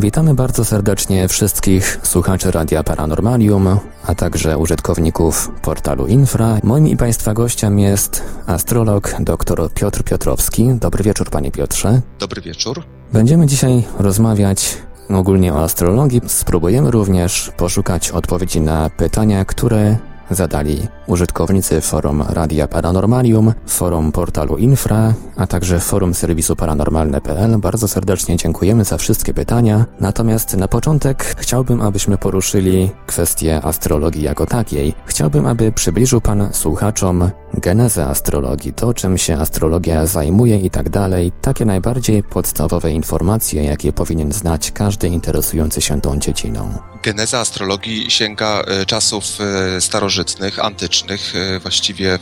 Witamy bardzo serdecznie wszystkich słuchaczy Radia Paranormalium, a także użytkowników portalu Infra. Moim i Państwa gościem jest astrolog dr Piotr Piotrowski. Dobry wieczór, Panie Piotrze. Dobry wieczór. Będziemy dzisiaj rozmawiać ogólnie o astrologii. Spróbujemy również poszukać odpowiedzi na pytania, które zadali użytkownicy forum Radia Paranormalium, forum portalu Infra, a także forum serwisu paranormalne.pl. Bardzo serdecznie dziękujemy za wszystkie pytania. Natomiast na początek chciałbym, abyśmy poruszyli kwestię astrologii jako takiej. Chciałbym, aby przybliżył Pan słuchaczom genezę astrologii, to czym się astrologia zajmuje i tak dalej, takie najbardziej podstawowe informacje, jakie powinien znać każdy interesujący się tą dziedziną. Geneza astrologii sięga e, czasów e, starożytnych, antycznych, e, właściwie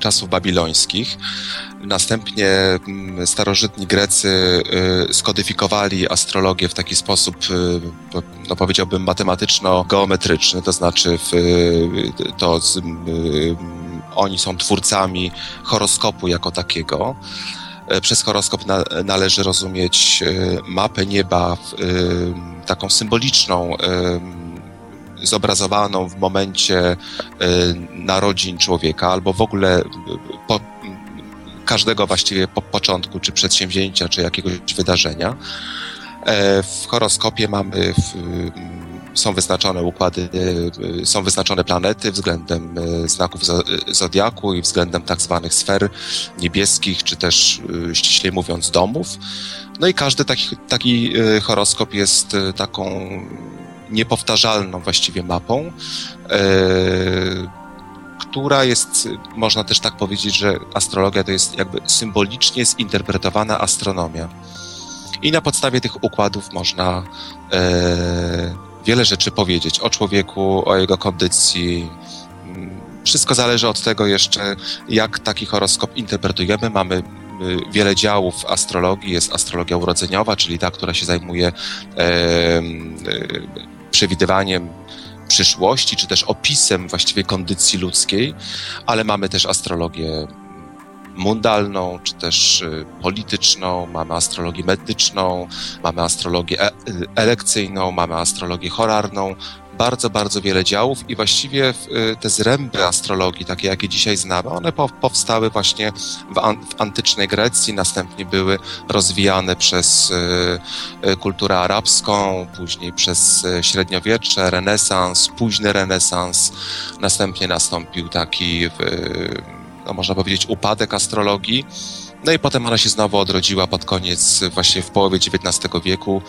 czasów babilońskich. Następnie starożytni Grecy skodyfikowali astrologię w taki sposób, no powiedziałbym, matematyczno-geometryczny, to znaczy w, to z, oni są twórcami horoskopu jako takiego. E, przez horoskop na, należy rozumieć e, mapę nieba, e, taką symboliczną, zobrazowaną w momencie narodzin człowieka, albo w ogóle po, każdego właściwie po początku, czy przedsięwzięcia, czy jakiegoś wydarzenia. W horoskopie mamy w, są wyznaczone układy, e, są wyznaczone planety względem e, znaków zodiaku i względem tak zwanych sfer niebieskich, czy też e, ściślej mówiąc domów. No i każdy taki, taki horoskop jest taką niepowtarzalną właściwie mapą, która jest, można też tak powiedzieć, że astrologia to jest jakby symbolicznie zinterpretowana astronomia. I na podstawie tych układów można wiele rzeczy powiedzieć o człowieku, o jego kondycji. Wszystko zależy od tego jeszcze, jak taki horoskop interpretujemy. Mamy y, wiele działów astrologii. Jest astrologia urodzeniowa, czyli ta, która się zajmuje e, e, przewidywaniem przyszłości, czy też opisem właściwie kondycji ludzkiej, ale mamy też astrologię mundalną, czy też y, polityczną, mamy astrologię medyczną, mamy astrologię e y, elekcyjną, mamy astrologię horarną, bardzo, bardzo wiele działów i właściwie y, te zręby astrologii, takie jakie dzisiaj znamy, one powstały właśnie w, an w antycznej Grecji, następnie były rozwijane przez kulturę arabską, później przez średniowiecze, renesans, późny renesans, następnie nastąpił taki no można powiedzieć, upadek astrologii. No i potem ona się znowu odrodziła pod koniec, właśnie w połowie XIX wieku.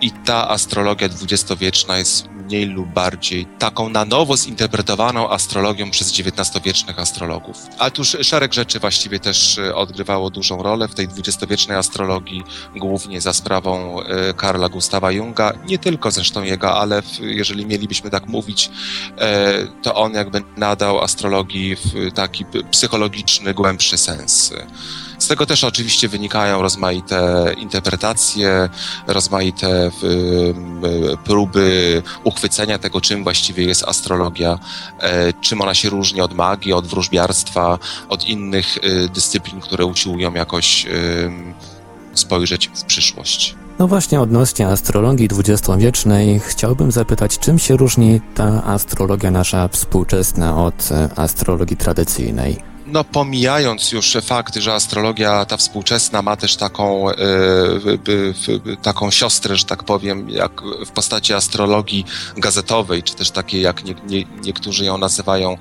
I ta astrologia dwudziestowieczna jest mniej lub bardziej taką na nowo zinterpretowaną astrologią przez XIX-wiecznych astrologów. Ale tuż szereg rzeczy właściwie też e, odgrywało dużą rolę w tej dwudziestowiecznej astrologii, głównie za sprawą e, Karla Gustawa Junga. Nie tylko zresztą jego, ale jeżeli mielibyśmy tak mówić, e, to on jakby nadał astrologii taki psychologiczny, głębszy sens. Z tego też oczywiście wynikają rozmaite interpretacje, rozmaite próby uchwycenia tego, czym właściwie jest astrologia, e, czym ona się różni od magii, od wróżbiarstwa, od innych e, dyscyplin, które usiłują jakoś spojrzeć w przyszłość. No właśnie odnośnie astrologii dwudziestowiecznej chciałbym zapytać, czym się różni ta astrologia nasza współczesna od e, astrologii tradycyjnej? No pomijając już fakt, że astrologia ta współczesna ma też taką, e, taką siostrę, że tak powiem, jak w postaci astrologii gazetowej, czy też takiej, jak nie, nie, niektórzy ją nazywają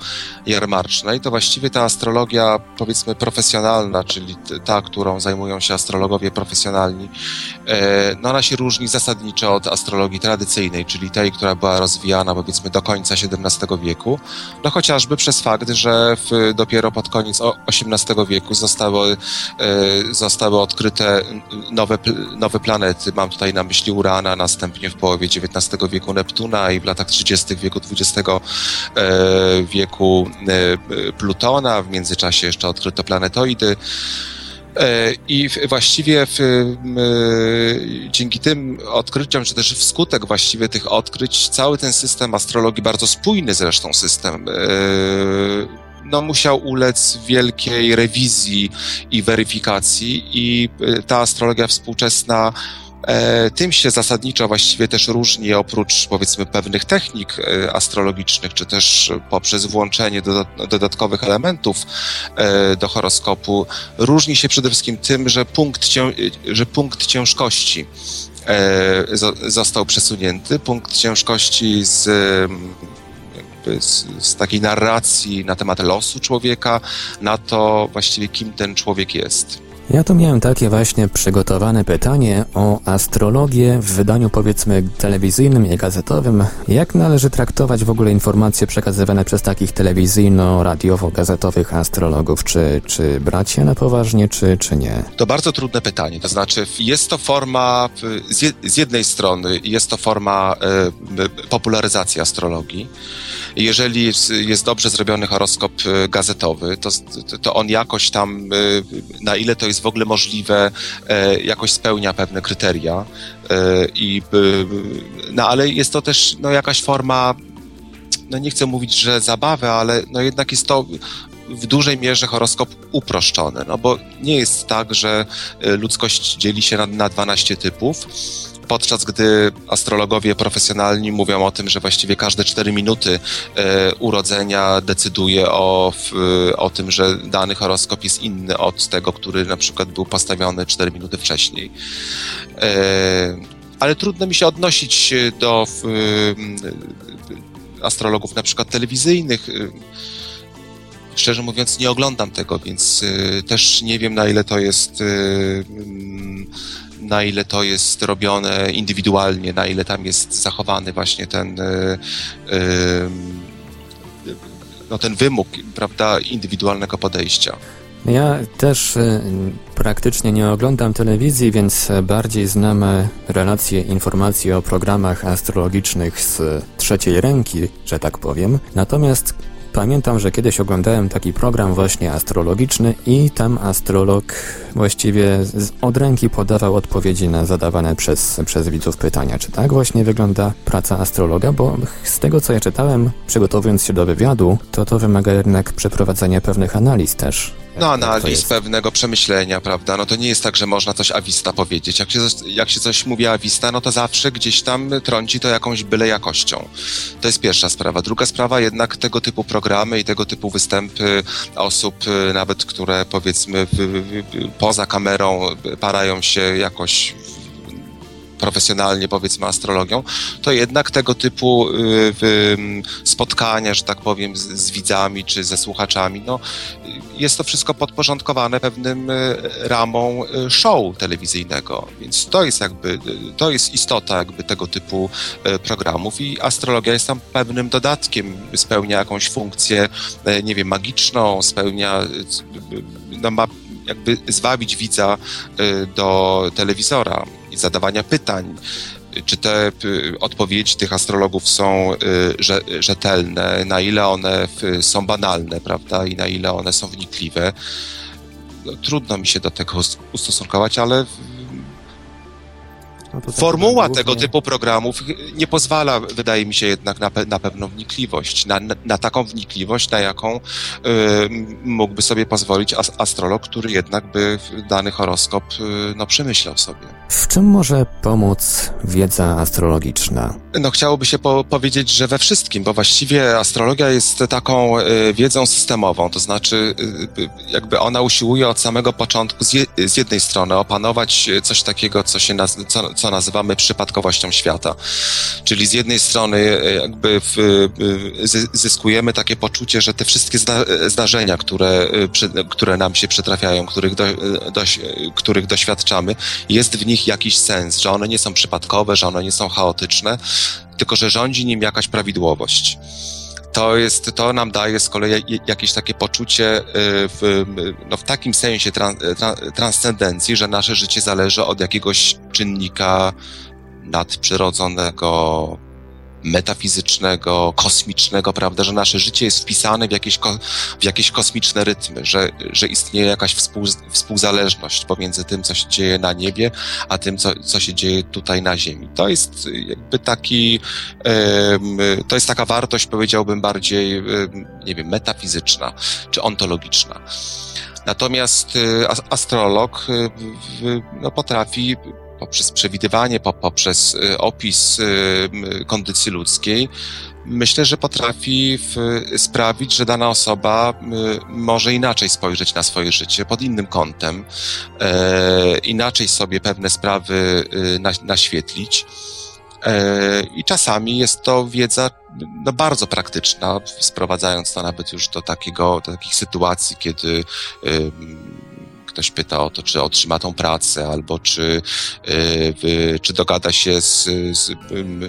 jarmarcznej, to właściwie ta astrologia, powiedzmy, profesjonalna, czyli ta, którą zajmują się astrologowie profesjonalni, e, no ona się różni zasadniczo od astrologii tradycyjnej, czyli tej, która była rozwijana, powiedzmy, do końca XVII wieku, no chociażby przez fakt, że w, dopiero pod koniec koniec XVIII wieku zostały, e, zostały odkryte nowe, nowe planety. Mam tutaj na myśli Urana, następnie w połowie XIX wieku Neptuna i w latach 30. wieku XX e, wieku e, Plutona. W międzyczasie jeszcze odkryto planetoidy. I właściwie w, dzięki tym odkryciom, czy też wskutek właściwie tych odkryć, cały ten system astrologii, bardzo spójny zresztą system, no, musiał ulec wielkiej rewizji i weryfikacji, i y, ta astrologia współczesna E, tym się zasadniczo właściwie też różni, oprócz powiedzmy pewnych technik e, astrologicznych, czy też poprzez włączenie dodatkowych elementów e, do horoskopu, różni się przede wszystkim tym, że punkt, że punkt ciężkości został przesunięty. Punkt ciężkości z, z, z, takiej narracji na temat losu człowieka, na to właściwie kim ten człowiek jest. Ja tu miałem takie właśnie przygotowane pytanie o astrologię w wydaniu powiedzmy telewizyjnym i gazetowym. Jak należy traktować w ogóle informacje przekazywane przez takich telewizyjno-radiowo-gazetowych astrologów? Czy, czy brać je na poważnie, czy, czy nie? To bardzo trudne pytanie. To znaczy, jest to forma, z jednej strony jest to forma y, popularyzacji astrologii. Jeżeli jest dobrze zrobiony horoskop y, gazetowy, to, to on jakoś tam, y, na ile to jest jest w ogóle możliwe, e, jakoś spełnia pewne kryteria. E, I, no ale jest to też no, jakaś forma, no nie chcę mówić, że zabawy, ale no jednak jest to w dużej mierze horoskop uproszczony, no bo nie jest tak, że e, ludzkość dzieli się na, na 12 typów, podczas gdy astrologowie profesjonalni mówią o tym, że właściwie każde 4 minuty e, urodzenia decyduje o, o tym, że dany horoskop jest inny od tego, który na przykład był postawiony 4 minuty wcześniej. E, ale trudno mi się odnosić do astrologów na przykład telewizyjnych szczerze mówiąc nie oglądam tego, więc y, też nie wiem na ile to jest y, na ile to jest robione indywidualnie, na ile tam jest zachowany właśnie ten, e, no, ten wymóg, prawda, indywidualnego podejścia. Ja też praktycznie nie oglądam telewizji, więc bardziej znam relacje, informacje o programach astrologicznych z trzeciej ręki, że tak powiem. Natomiast Pamiętam, że kiedyś oglądałem taki program właśnie astrologiczny i tam astrolog właściwie od ręki podawał odpowiedzi na zadawane przez, przez widzów pytania. Czy tak właśnie wygląda praca astrologa? Bo z tego co ja czytałem, przygotowując się do wywiadu, to to wymaga jednak przeprowadzenia pewnych analiz też. No, analiz, pewnego przemyślenia, prawda? No to nie jest tak, że można coś awista powiedzieć. Jak się, jak się coś mówi awista, no to zawsze gdzieś tam trąci to jakąś byle jakością. To jest pierwsza sprawa. Druga sprawa, jednak tego typu programy i tego typu występy osób, y, nawet które powiedzmy w, w, poza kamerą parają się jakoś profesjonalnie, powiedzmy, astrologią, to jednak tego typu y, spotkania, że tak powiem, z, z widzami czy ze słuchaczami, no, jest to wszystko podporządkowane pewnym y, ramom y, show telewizyjnego, więc to jest jakby, to jest istota jakby tego typu programów i astrologia jest tam pewnym dodatkiem, spełnia jakąś funkcję, nie wiem, magiczną, spełnia, no ma jakby zwabić widza do telewizora zadawania pytań, czy te y, odpowiedzi tych astrologów są y, rzetelne, na ile one są banalne, prawda, i na ile one są wnikliwe. No, trudno mi się do tego ustosunkować, ale no Formuła tego typu programów nie pozwala, wydaje mi się, jednak na, pe na pewną wnikliwość, na, na, taką wnikliwość, na jaką y, mógłby sobie pozwolić as astrolog, który jednak by dany horoskop y, no, przemyślał sobie. W czym może pomóc wiedza astrologiczna? No chciałoby się po powiedzieć, że we wszystkim, bo właściwie astrologia jest taką y, wiedzą systemową, to znaczy y, jakby ona usiłuje od samego początku z, je z jednej strony opanować coś takiego, co się naz co, co nazywamy przypadkowością świata. Czyli z jednej strony e, jakby w, e, zyskujemy takie poczucie, że te wszystkie zda, zdarzenia, które, e, które nam się przytrafiają, których, do, do, których doświadczamy, jest w nich jakiś sens, że one nie są przypadkowe, że one nie są chaotyczne, tylko że rządzi nim jakaś prawidłowość to, jest, to nam daje z kolei jakieś takie poczucie w, no w takim sensie transcendencji, że nasze życie zależy od jakiegoś czynnika nadprzyrodzonego, metafizycznego, kosmicznego, prawda, że nasze życie jest wpisane w jakieś, w jakieś kosmiczne rytmy, że, że istnieje jakaś współ, współzależność pomiędzy tym, co się dzieje na niebie, a tym, co, co się dzieje tutaj na Ziemi. To jest jakby taki, to jest taka wartość, powiedziałbym, bardziej, nie wiem, metafizyczna czy ontologiczna. Natomiast y, astrolog y, no, potrafi poprzez przewidywanie, poprzez opis kondycji ludzkiej, myślę, że potrafi sprawić, że dana osoba może inaczej spojrzeć na swoje życie, pod innym kątem, inaczej sobie pewne sprawy naświetlić. E, I czasami jest to wiedza no, bardzo praktyczna, sprowadzając to nawet już do, takiego, do takich sytuacji, kiedy ktoś pyta o to, czy otrzyma tą pracę, albo czy, y, czy dogada się z, z,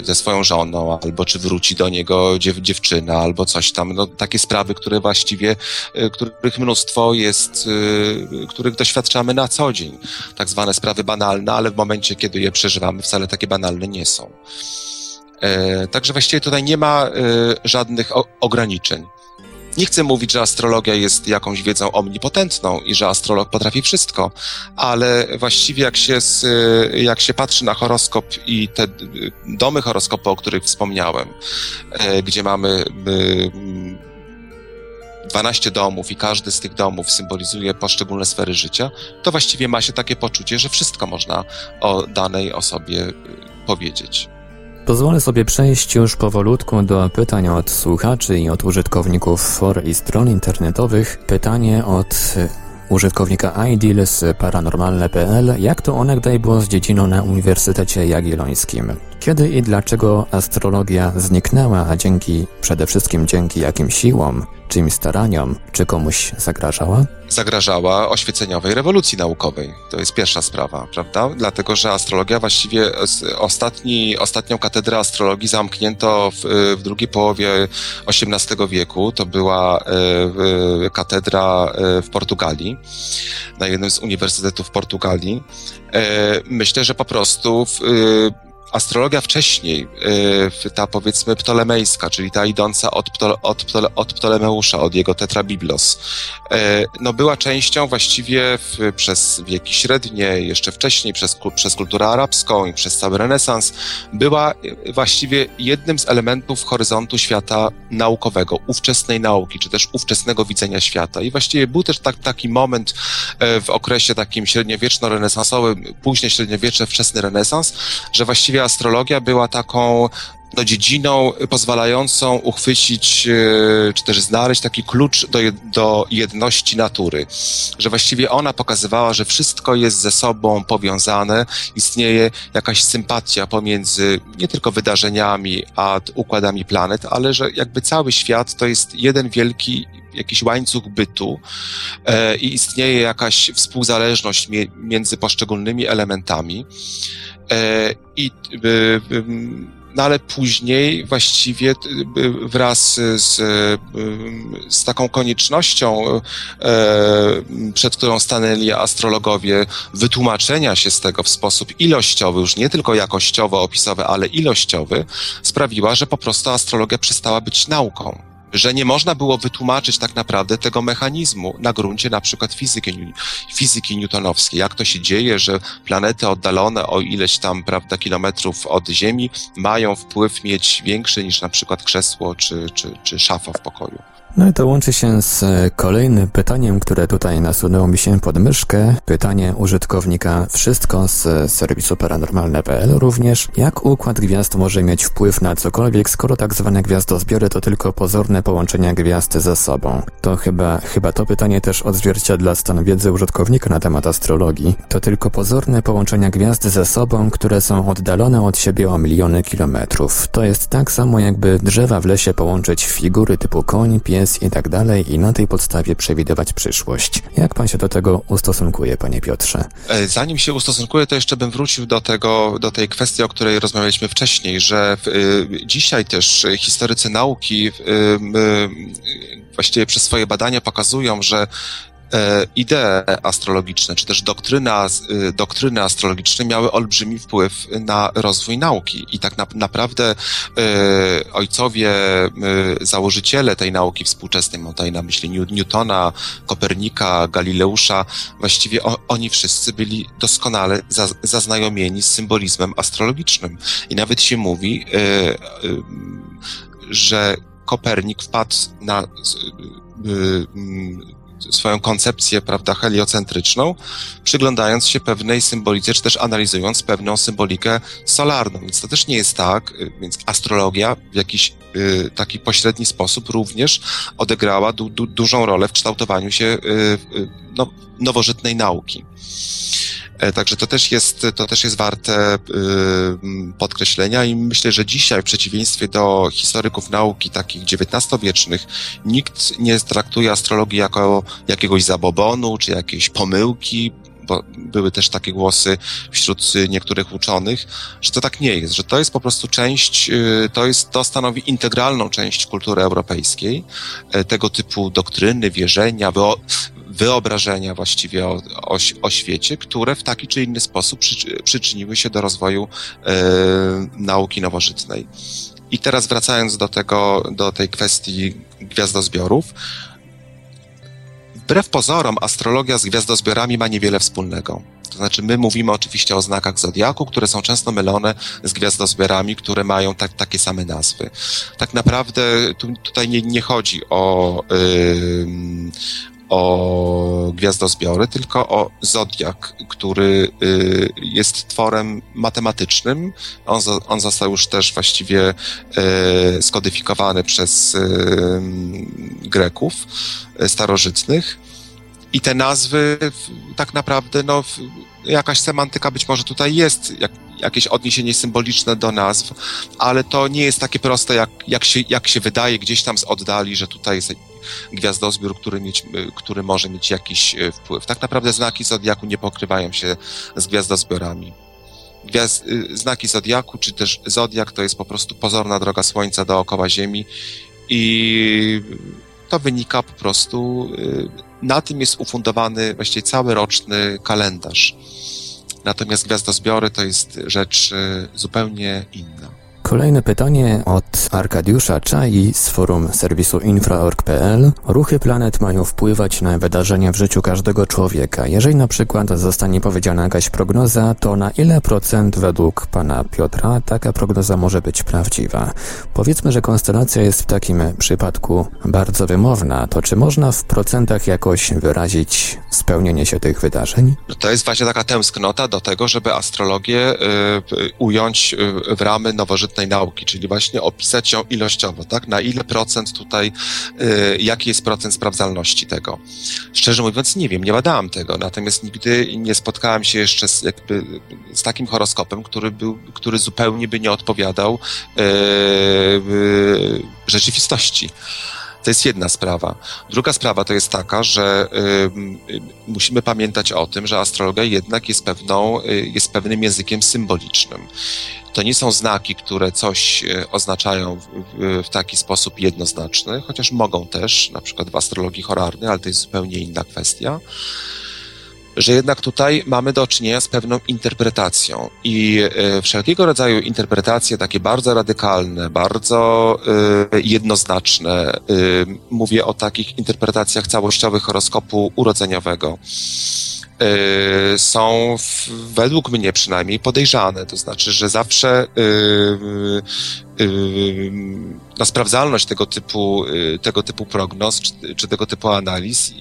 ze swoją żoną, albo czy wróci do niego dziew, dziewczyna, albo coś tam. No, takie sprawy, które właściwie, y, których mnóstwo jest, y, których doświadczamy na co dzień. Tak zwane sprawy banalne, ale w momencie, kiedy je przeżywamy, wcale takie banalne nie są. E, także właściwie tutaj nie ma żadnych ograniczeń. Nie chcę mówić, że astrologia jest jakąś wiedzą omnipotentną i że astrolog potrafi wszystko, ale właściwie jak się, jak się patrzy na horoskop i te domy horoskopu, o których wspomniałem, e, gdzie mamy 12 domów i każdy z tych domów symbolizuje poszczególne sfery życia, to właściwie ma się takie poczucie, że wszystko można o danej osobie powiedzieć. Pozwolę sobie przejść już powolutku do pytań od słuchaczy i od użytkowników for i stron internetowych. Pytanie od użytkownika iDeal z paranormalne.pl, jak to onegdaj było z dziedziną na Uniwersytecie Jagiellońskim. Kiedy i dlaczego astrologia zniknęła, a dzięki, przede wszystkim dzięki jakim siłom, czyim staraniom, czy komuś zagrażała? Zagrażała oświeceniowej rewolucji naukowej. To jest pierwsza sprawa, prawda? Dlatego, że astrologia właściwie ostatni, ostatnią katedrę astrologii zamknięto w, w drugiej połowie XVIII wieku. To była e, katedra e, w Portugalii, na jednym z uniwersytetów Portugalii. E, myślę, że po prostu w, astrologia wcześniej, y, ta powiedzmy ptolemejska, czyli ta idąca od, Ptole, od, Ptole, od Ptolemeusza, od jego Tetrabiblos, y, no była częścią właściwie w, przez wieki średnie, jeszcze wcześniej przez, przez kulturę arabską i przez cały renesans, była właściwie jednym z elementów horyzontu świata naukowego, ówczesnej nauki, czy też ówczesnego widzenia świata. I właściwie był też tak, taki moment y, w okresie takim średniowieczno-renesansowym, później średniowieczny, wczesny renesans, że właściwie astrologia była taką no, dziedziną pozwalającą uchwycić, e, czy też znaleźć taki klucz do, do jedności natury. Że właściwie ona pokazywała, że wszystko jest ze sobą powiązane, istnieje jakaś sympatia pomiędzy nie tylko wydarzeniami, a układami planet, ale że jakby cały świat to jest jeden wielki jakiś łańcuch bytu e, i istnieje jakaś współzależność między poszczególnymi elementami. E, I no ale później właściwie wraz z, z taką koniecznością, e, przed którą stanęli astrologowie, wytłumaczenia się z tego w sposób ilościowy, już nie tylko jakościowo-opisowy, ale ilościowy, sprawiła, że po prostu astrologia przestała być nauką że nie można było wytłumaczyć tak naprawdę tego mechanizmu na gruncie na przykład fizyki, fizyki newtonowskiej. Jak to się dzieje, że planety oddalone o ileś tam, prawda, kilometrów od Ziemi mają wpływ mieć większy niż na przykład krzesło czy, czy, czy szafa w pokoju. No i to łączy się z e, kolejnym pytaniem, które tutaj nasunęło mi się pod myszkę. Pytanie użytkownika Wszystko z serwisu paranormalne.pl również. Jak układ gwiazd może mieć wpływ na cokolwiek, skoro tak zwane gwiazdozbiory to tylko pozorne połączenia gwiazd ze sobą? To chyba, chyba to pytanie też odzwierciedla stan wiedzy użytkownika na temat astrologii. To tylko pozorne połączenia gwiazd ze sobą, które są oddalone od siebie o miliony kilometrów. To jest tak samo jakby drzewa w lesie połączyć figury typu koń, pies, jest i tak dalej i na tej podstawie przewidywać przyszłość. Jak pan się do tego ustosunkuje, panie Piotrze? E, zanim się ustosunkuję, to jeszcze bym wrócił do tego, do tej kwestii, o której rozmawialiśmy wcześniej, że y, dzisiaj też historycy nauki y, y, właściwie przez swoje badania pokazują, że idee astrologiczne, czy też doktryna, y, doktryny astrologiczne miały olbrzymi wpływ na rozwój nauki. I tak na, naprawdę e, ojcowie, e, założyciele tej nauki współczesnej, mam tutaj na myśli Newtona, Kopernika, Galileusza, właściwie o, oni wszyscy byli doskonale za, zaznajomieni z symbolizmem astrologicznym. I nawet się mówi, że Kopernik wpadł na swoją koncepcję, prawda, heliocentryczną, przyglądając się pewnej symbolice, czy też analizując pewną symbolikę solarną. Więc to też nie jest tak, y, więc astrologia w jakiś y, taki pośredni sposób również odegrała du, du, dużą rolę w kształtowaniu się y, y no, nowożytnej nauki. E, także to też jest, to też jest warte y, podkreślenia i myślę, że dzisiaj w przeciwieństwie do historyków nauki takich XIX-wiecznych nikt nie traktuje astrologii jako jakiegoś zabobonu czy jakiejś pomyłki, bo były też takie głosy wśród niektórych uczonych, że to tak nie jest, że to jest po prostu część, y, to jest, to stanowi integralną część kultury europejskiej, e, tego typu doktryny, wierzenia, wyobrażenia właściwie o, o, o, świecie, które w taki czy inny sposób przy, przyczyniły się do rozwoju e, nauki nowożytnej. I teraz wracając do tego, do tej kwestii gwiazdozbiorów, wbrew pozorom astrologia z gwiazdozbiorami ma niewiele wspólnego. To znaczy, my mówimy oczywiście o znakach zodiaku, które są często mylone z gwiazdozbiorami, które mają tak, takie same nazwy. Tak naprawdę tu, tutaj nie, nie chodzi o, yy, o gwiazdozbiory, tylko o zodiak, który y, jest tworem matematycznym. On, on został już też właściwie y, skodyfikowany przez y, Greków starożytnych. I te nazwy tak naprawdę, no, jakaś semantyka być może tutaj jest, jak, jakieś odniesienie symboliczne do nazw, ale to nie jest takie proste, jak, jak, się, jak się wydaje gdzieś tam z oddali, że tutaj jest gwiazdozbiór, który, mieć, który może mieć jakiś e, wpływ. Tak naprawdę znaki Zodiaku nie pokrywają się z gwiazdozbiorami. Gwiazd, y, znaki Zodiaku, czy też Zodiak to jest po prostu pozorna droga Słońca dookoła Ziemi i to wynika po prostu, y, na tym jest ufundowany właściwie cały roczny kalendarz. Natomiast gwiazdozbiory to jest rzecz y, zupełnie inna. Kolejne pytanie od Arkadiusza Czai z forum serwisu infra.org.pl. Ruchy planet mają wpływać na wydarzenia w życiu każdego człowieka. Jeżeli na przykład zostanie powiedziana jakaś prognoza, to na ile procent według pana Piotra taka prognoza może być prawdziwa? Powiedzmy, że konstelacja jest w takim przypadku bardzo wymowna. To czy można w procentach jakoś wyrazić spełnienie się tych wydarzeń? To jest właśnie taka tęsknota do tego, żeby astrologię y, ująć y, w ramy nowożytnej nauki, czyli właśnie opisać ją ilościowo, tak? Na ile procent tutaj, y, jaki jest procent sprawdzalności tego. Szczerze mówiąc, nie wiem, nie badałam tego, natomiast nigdy nie spotkałem się jeszcze z, jakby, z takim horoskopem, który, był, który zupełnie by nie odpowiadał y, y, rzeczywistości. To jest jedna sprawa. Druga sprawa to jest taka, że y, y, musimy pamiętać o tym, że astrologia jednak jest, pewną, y, jest pewnym językiem symbolicznym. To nie są znaki, które coś y, oznaczają w, taki sposób jednoznaczny, chociaż mogą też, na przykład w astrologii horarnej, ale to jest zupełnie inna kwestia że jednak tutaj mamy do czynienia z pewną interpretacją. I y, wszelkiego rodzaju interpretacje takie bardzo radykalne, bardzo y, jednoznaczne, mówię o takich interpretacjach całościowych horoskopu urodzeniowego, są w, według mnie przynajmniej podejrzane. To znaczy, że zawsze y, y, na sprawdzalność tego typu, tego typu prognoz czy, czy tego typu analiz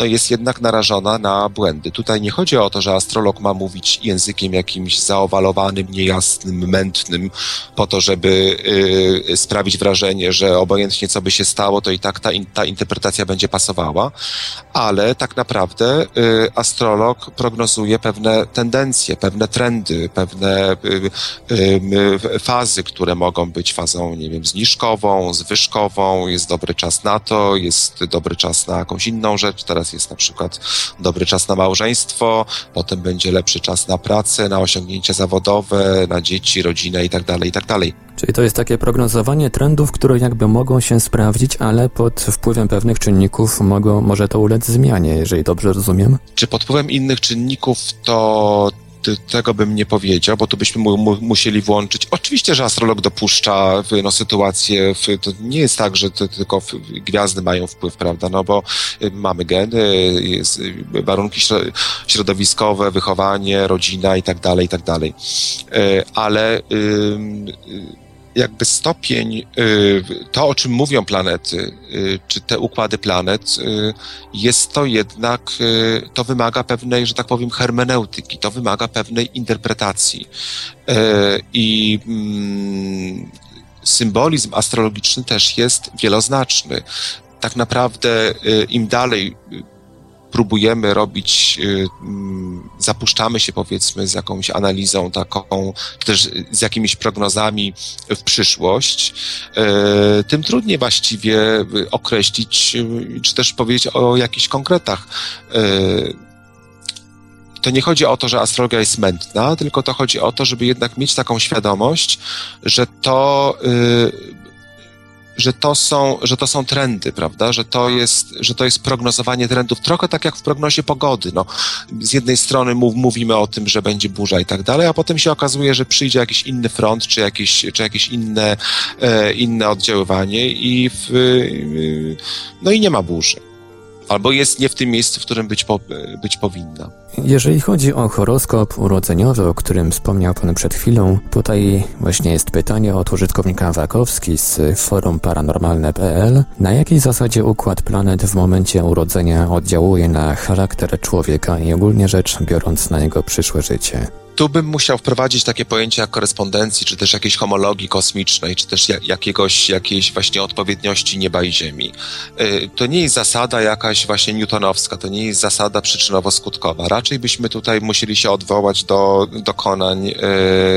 no jest jednak narażona na błędy. Tutaj nie chodzi o to, że astrolog ma mówić językiem jakimś zaowalowanym, niejasnym, mętnym, po to, żeby sprawić wrażenie, że obojętnie co by się stało, to i tak ta, ta interpretacja będzie pasowała, ale tak naprawdę astrolog prognozuje pewne tendencje, pewne trendy, pewne y, y, y, fazy, które mogą być fazą, nie wiem, zniżkową, zwyżkową, jest dobry czas na to, jest dobry czas na jakąś inną rzecz, teraz jest na przykład dobry czas na małżeństwo, potem będzie lepszy czas na pracę, na osiągnięcia zawodowe, na dzieci, rodzinę i tak dalej, i tak. Czyli to jest takie prognozowanie trendów, które jakby mogą się sprawdzić, ale pod wpływem pewnych czynników mogą, może to ulec zmianie, jeżeli dobrze rozumiem? Czy pod wpływem innych czynników to tego bym nie powiedział, bo tu byśmy mu, mu, musieli włączyć. Oczywiście, że astrolog dopuszcza no, sytuację, to nie jest tak, że to tylko gwiazdy mają wpływ, prawda, no bo y, mamy geny, jest, y, warunki środowiskowe, wychowanie, rodzina i tak dalej, i tak dalej. Y, ale jakby stopień, to o czym mówią planety, czy te układy planet, jest to jednak, to wymaga pewnej, że tak powiem, hermeneutyki, to wymaga pewnej interpretacji. I mm, symbolizm astrologiczny też jest wieloznaczny. Tak naprawdę im dalej próbujemy robić, y, mm, zapuszczamy się powiedzmy z jakąś analizą taką, też z jakimiś prognozami w przyszłość, y, tym trudniej właściwie określić, y, czy też powiedzieć o jakichś konkretach. To nie chodzi o to, że astrologia jest mętna, tylko to chodzi o to, żeby jednak mieć taką świadomość, że to że to są, że to są trendy, prawda? Że to jest, że to jest prognozowanie trendów, trochę tak jak w prognozie pogody. No, z jednej strony mów, mówimy o tym, że będzie burza i tak dalej, a potem się okazuje, że przyjdzie jakiś inny front, czy jakieś, czy jakieś inne, e, inne oddziaływanie i w, e, no i nie ma burzy albo jest nie w tym miejscu, w którym być, po, być powinna. Jeżeli chodzi o horoskop urodzeniowy, o którym wspomniał Pan przed chwilą, tutaj właśnie jest pytanie od użytkownika Wakowski z forum paranormalne.pl. Na jakiej zasadzie układ planet w momencie urodzenia oddziałuje na charakter człowieka i ogólnie rzecz biorąc na jego przyszłe życie? Tu bym musiał wprowadzić takie pojęcie jak korespondencji, czy też jakiejś homologii kosmicznej, czy też jakiegoś, jakiejś właśnie odpowiedniości nieba i ziemi. Y, to nie jest zasada jakaś właśnie newtonowska, to nie jest zasada przyczynowo-skutkowa. Raczej byśmy tutaj musieli się odwołać do dokonań y,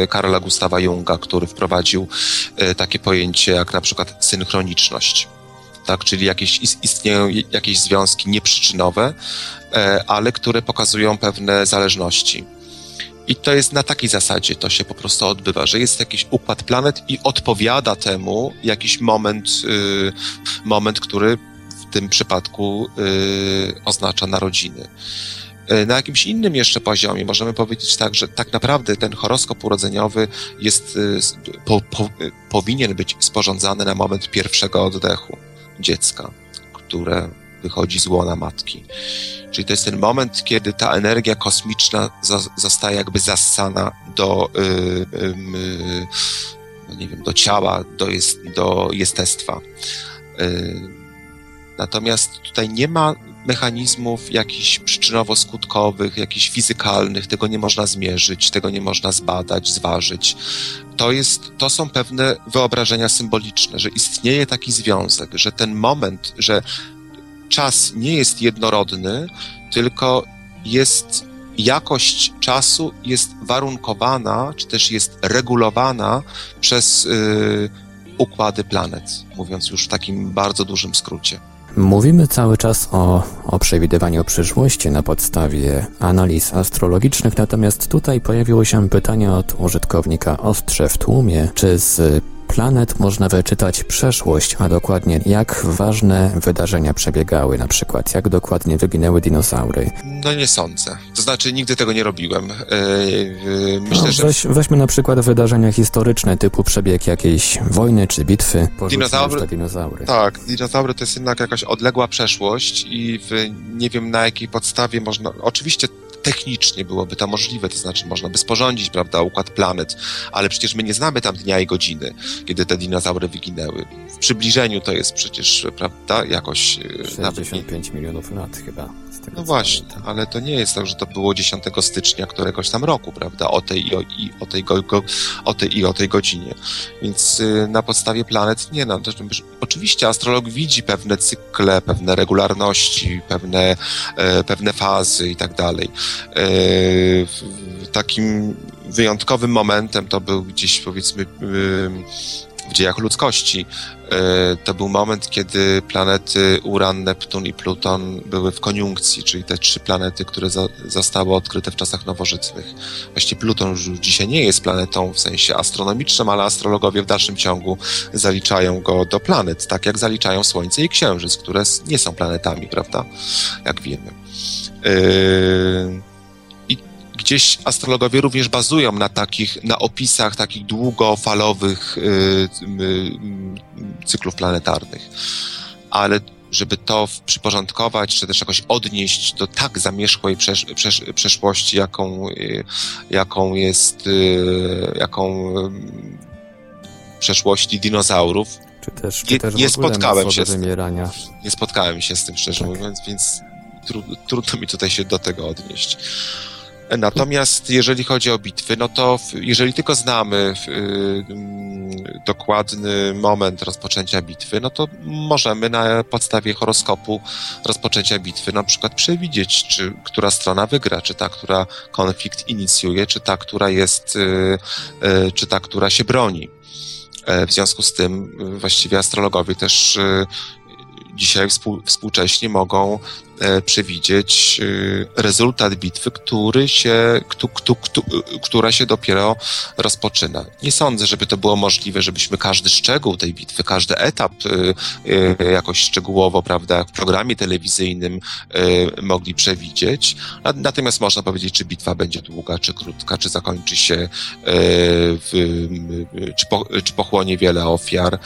Karola Gustawa Junga, który wprowadził y, takie pojęcie jak na przykład synchroniczność. Tak, czyli jakieś, istnieją jakieś związki nieprzyczynowe, ale które pokazują pewne zależności i to jest na takiej zasadzie, to się po prostu odbywa, że jest jakiś układ planet i odpowiada temu jakiś moment, y, moment, który w tym przypadku y, oznacza narodziny. Y, na jakimś innym jeszcze poziomie możemy powiedzieć tak, że tak naprawdę ten horoskop urodzeniowy jest, y, po, po, y, powinien być sporządzany na moment pierwszego oddechu dziecka, które wychodzi z łona matki. Czyli to jest ten moment, kiedy ta energia kosmiczna zostaje jakby zassana do, yy, yy, nie wiem, do ciała, do, jest, do jestestwa. Yy, natomiast tutaj nie ma mechanizmów jakichś przyczynowo-skutkowych, jakichś fizykalnych, tego nie można zmierzyć, tego nie można zbadać, zważyć. To, jest, to są pewne wyobrażenia symboliczne, że istnieje taki związek, że ten moment, że czas nie jest jednorodny, tylko jest jakość czasu jest warunkowana, czy też jest regulowana przez y, układy planet, mówiąc już w takim bardzo dużym skrócie. Mówimy cały czas o, o przewidywaniu przyszłości na podstawie analiz astrologicznych, natomiast tutaj pojawiło się pytanie od użytkownika Ostrze w tłumie, czy z planet można wyczytać przeszłość, a dokładnie jak ważne wydarzenia przebiegały, na przykład jak dokładnie wyginęły dinozaury. No nie sądzę. To znaczy nigdy tego nie robiłem. Yy, myślę, no, że... Weź, weźmy na przykład wydarzenia historyczne typu przebieg jakiejś wojny czy bitwy. Dinozaury, dinozaury. Tak, dinozaury to jest jednak jakaś odległa przeszłość i w, nie wiem na jakiej podstawie można... Oczywiście technicznie byłoby to możliwe, to znaczy można by sporządzić, prawda, układ planet, ale przecież my nie znamy tam dnia i godziny, kiedy te dinozaury wyginęły. W przybliżeniu to jest przecież, prawda, jakoś... 65 e, milionów lat chyba. No właśnie, ale to nie jest tak, że to było 10 stycznia któregoś tam roku, prawda, o tej i o, i, o, tej, go, go, o tej i o tej godzinie. Więc y, na podstawie planet nie, no, to, oczywiście astrolog widzi pewne cykle, pewne regularności, pewne, e, pewne fazy i tak dalej. E, takim wyjątkowym momentem to był gdzieś powiedzmy w dziejach ludzkości. E, to był moment, kiedy planety Uran, Neptun i Pluton były w koniunkcji, czyli te trzy planety, które za, zostały odkryte w czasach nowożytnych. Właściwie Pluton już dzisiaj nie jest planetą w sensie astronomicznym, ale astrologowie w dalszym ciągu zaliczają go do planet, tak jak zaliczają Słońce i Księżyc, które nie są planetami, prawda? Jak wiemy. Yy gdzieś astrologowie również bazują na takich, na opisach takich długofalowych y, y, cyklów planetarnych. Ale żeby to przyporządkować, czy też jakoś odnieść do tak zamierzchłej przesz, przesz, przeszłości, jaką, y, jaką jest, jaką przeszłości dinozaurów. Czy też, czy nie, też nie spotkałem się z tym. Nie spotkałem się z tym, szczerze tak. mówiąc, więc trudno mi tutaj się do tego odnieść. Natomiast jeżeli chodzi o bitwy, no to jeżeli tylko znamy y, dokładny moment rozpoczęcia bitwy, no to możemy na podstawie horoskopu rozpoczęcia bitwy na przykład przewidzieć, czy która strona wygra, czy ta, która konflikt inicjuje, czy ta, która jest, y, y, czy ta, która się broni. E, w związku z tym właściwie astrologowie też dzisiaj współcześnie mogą przewidzieć e, rezultat bitwy, który się, która się dopiero rozpoczyna. Nie sądzę, żeby to było możliwe, żebyśmy każdy szczegół tej bitwy, każdy etap e, jakoś szczegółowo, prawda, w programie telewizyjnym mogli przewidzieć. Natomiast można powiedzieć, czy bitwa będzie długa, czy krótka, czy zakończy się, w, czy, po, czy pochłonie wiele ofiar,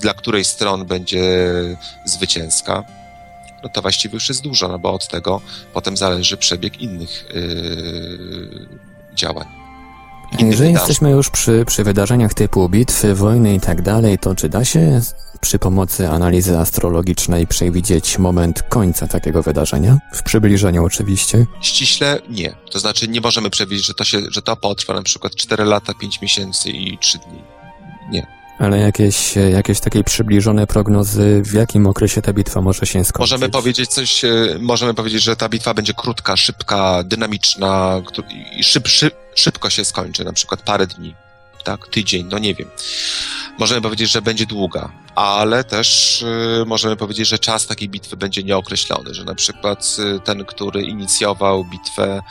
dla której stron będzie zwycięska no to właściwie już jest dużo, no bo od tego potem zależy przebieg innych yy, działań. Jeżeli wydarzeń. jesteśmy już przy, przy wydarzeniach typu bitwy, wojny i tak dalej, to czy da się przy pomocy analizy astrologicznej przewidzieć moment końca takiego wydarzenia? W przybliżeniu oczywiście. Ściśle nie. To znaczy nie możemy przewidzieć, że to, się, że to potrwa na przykład 4 lata, 5 miesięcy i 3 dni. Nie. Ale jakieś, jakieś takie przybliżone prognozy, w jakim okresie ta bitwa może się skończyć? Możemy powiedzieć coś, e, możemy powiedzieć, że ta bitwa będzie krótka, szybka, dynamiczna i szyb, szyb, szybko się skończy, na przykład parę dni, tak, tydzień, no nie wiem. Możemy powiedzieć, że będzie długa, ale też y, możemy powiedzieć, że czas takiej bitwy będzie nieokreślony, że na przykład y, ten, który inicjował bitwę,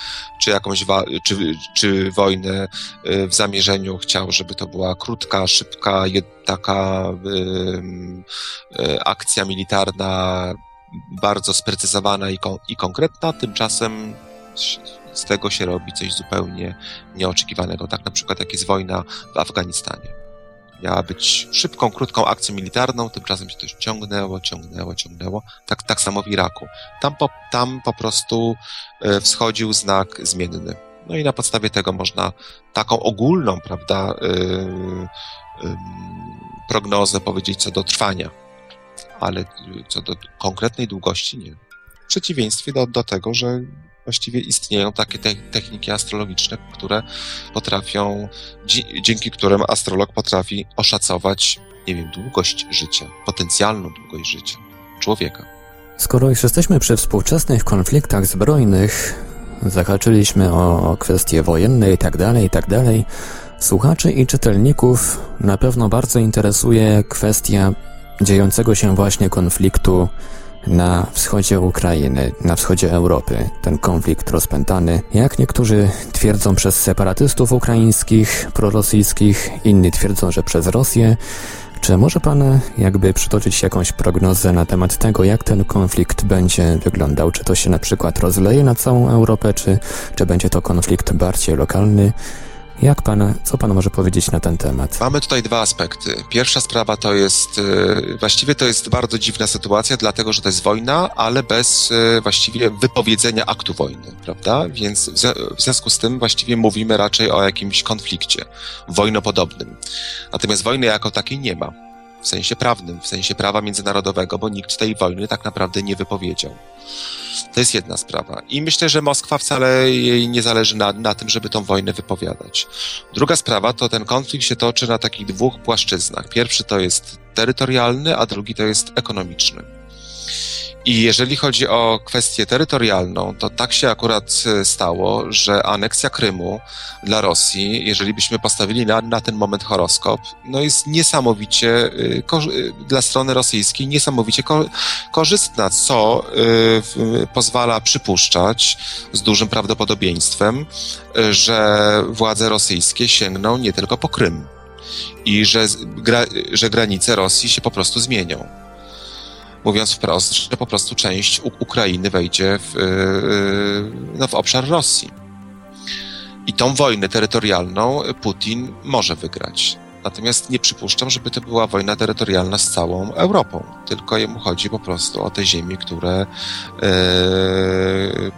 czy jakąś czy, czy wojnę y, w zamierzeniu chciał, żeby to była krótka, szybka, taka akcja militarna bardzo sprecyzowana i, kon i konkretna, tymczasem z tego się robi coś zupełnie nieoczekiwanego, tak na przykład jak jest wojna w Afganistanie miała być szybką, krótką akcją militarną, tymczasem się to ciągnęło, ciągnęło, ciągnęło. Tak, tak samo w Iraku. Tam po, tam po prostu e, wschodził znak zmienny. No i na podstawie tego można taką ogólną, prawda, yy, yy, prognozę powiedzieć co do trwania, ale co do konkretnej długości nie. W przeciwieństwie do, do tego, że właściwie istnieją takie te techniki astrologiczne, które potrafią, dzięki którym astrolog potrafi oszacować, nie wiem, długość życia, potencjalną długość życia człowieka. Skoro już jesteśmy przy współczesnych konfliktach zbrojnych, zahaczyliśmy o kwestie wojenne i tak dalej, i tak dalej, słuchaczy i czytelników na pewno bardzo interesuje kwestia dziejącego się właśnie konfliktu na wschodzie Ukrainy, na wschodzie Europy, ten konflikt rozpętany, jak niektórzy twierdzą przez separatystów ukraińskich, prorosyjskich, inni twierdzą, że przez Rosję. Czy może Pan jakby przytoczyć jakąś prognozę na temat tego, jak ten konflikt będzie wyglądał? Czy to się na przykład rozleje na całą Europę, czy, czy będzie to konflikt bardziej lokalny? Jak pan, co pan może powiedzieć na ten temat? Mamy tutaj dwa aspekty. Pierwsza sprawa to jest, e, właściwie to jest bardzo dziwna sytuacja, dlatego że to jest wojna, ale bez e, właściwie wypowiedzenia aktu wojny, prawda? Więc w związku z tym właściwie mówimy raczej o jakimś konflikcie wojnopodobnym. Natomiast wojny jako takiej nie ma. W sensie prawnym, w sensie prawa międzynarodowego, bo nikt tej wojny tak naprawdę nie wypowiedział. To jest jedna sprawa. I myślę, że Moskwa wcale jej nie zależy na, na tym, żeby tą wojnę wypowiadać. Druga sprawa to ten konflikt się toczy na takich dwóch płaszczyznach. Pierwszy to jest terytorialny, a drugi to jest ekonomiczny. I jeżeli chodzi o kwestię terytorialną, to tak się akurat e, stało, że aneksja Krymu dla Rosji, jeżeli byśmy postawili na, na ten moment horoskop, no jest niesamowicie e, dla strony rosyjskiej niesamowicie korzystna, co pozwala przypuszczać z dużym prawdopodobieństwem, że władze rosyjskie sięgną nie tylko po Krym i że, że granice Rosji się po prostu zmienią mówiąc wprost, że po prostu część Ukrainy wejdzie w, yy, no, w obszar Rosji. I tą wojnę terytorialną Putin może wygrać. Natomiast nie przypuszczam, żeby to była wojna terytorialna z całą Europą, tylko jemu chodzi po prostu o te ziemie, które, yy,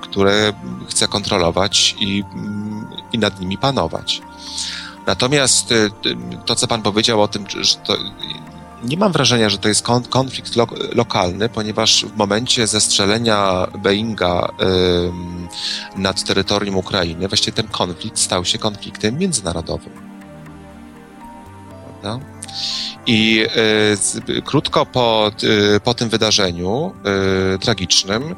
które chce kontrolować i, i nad nimi panować. Natomiast to, co pan powiedział o tym, że to nie mam wrażenia, że to jest konflikt lo lokalny, ponieważ w momencie zestrzelenia Boeinga nad terytorium Ukrainy, właściwie ten konflikt stał się konfliktem międzynarodowym. Prawda? I y, krótko po, y, po tym wydarzeniu y, tragicznym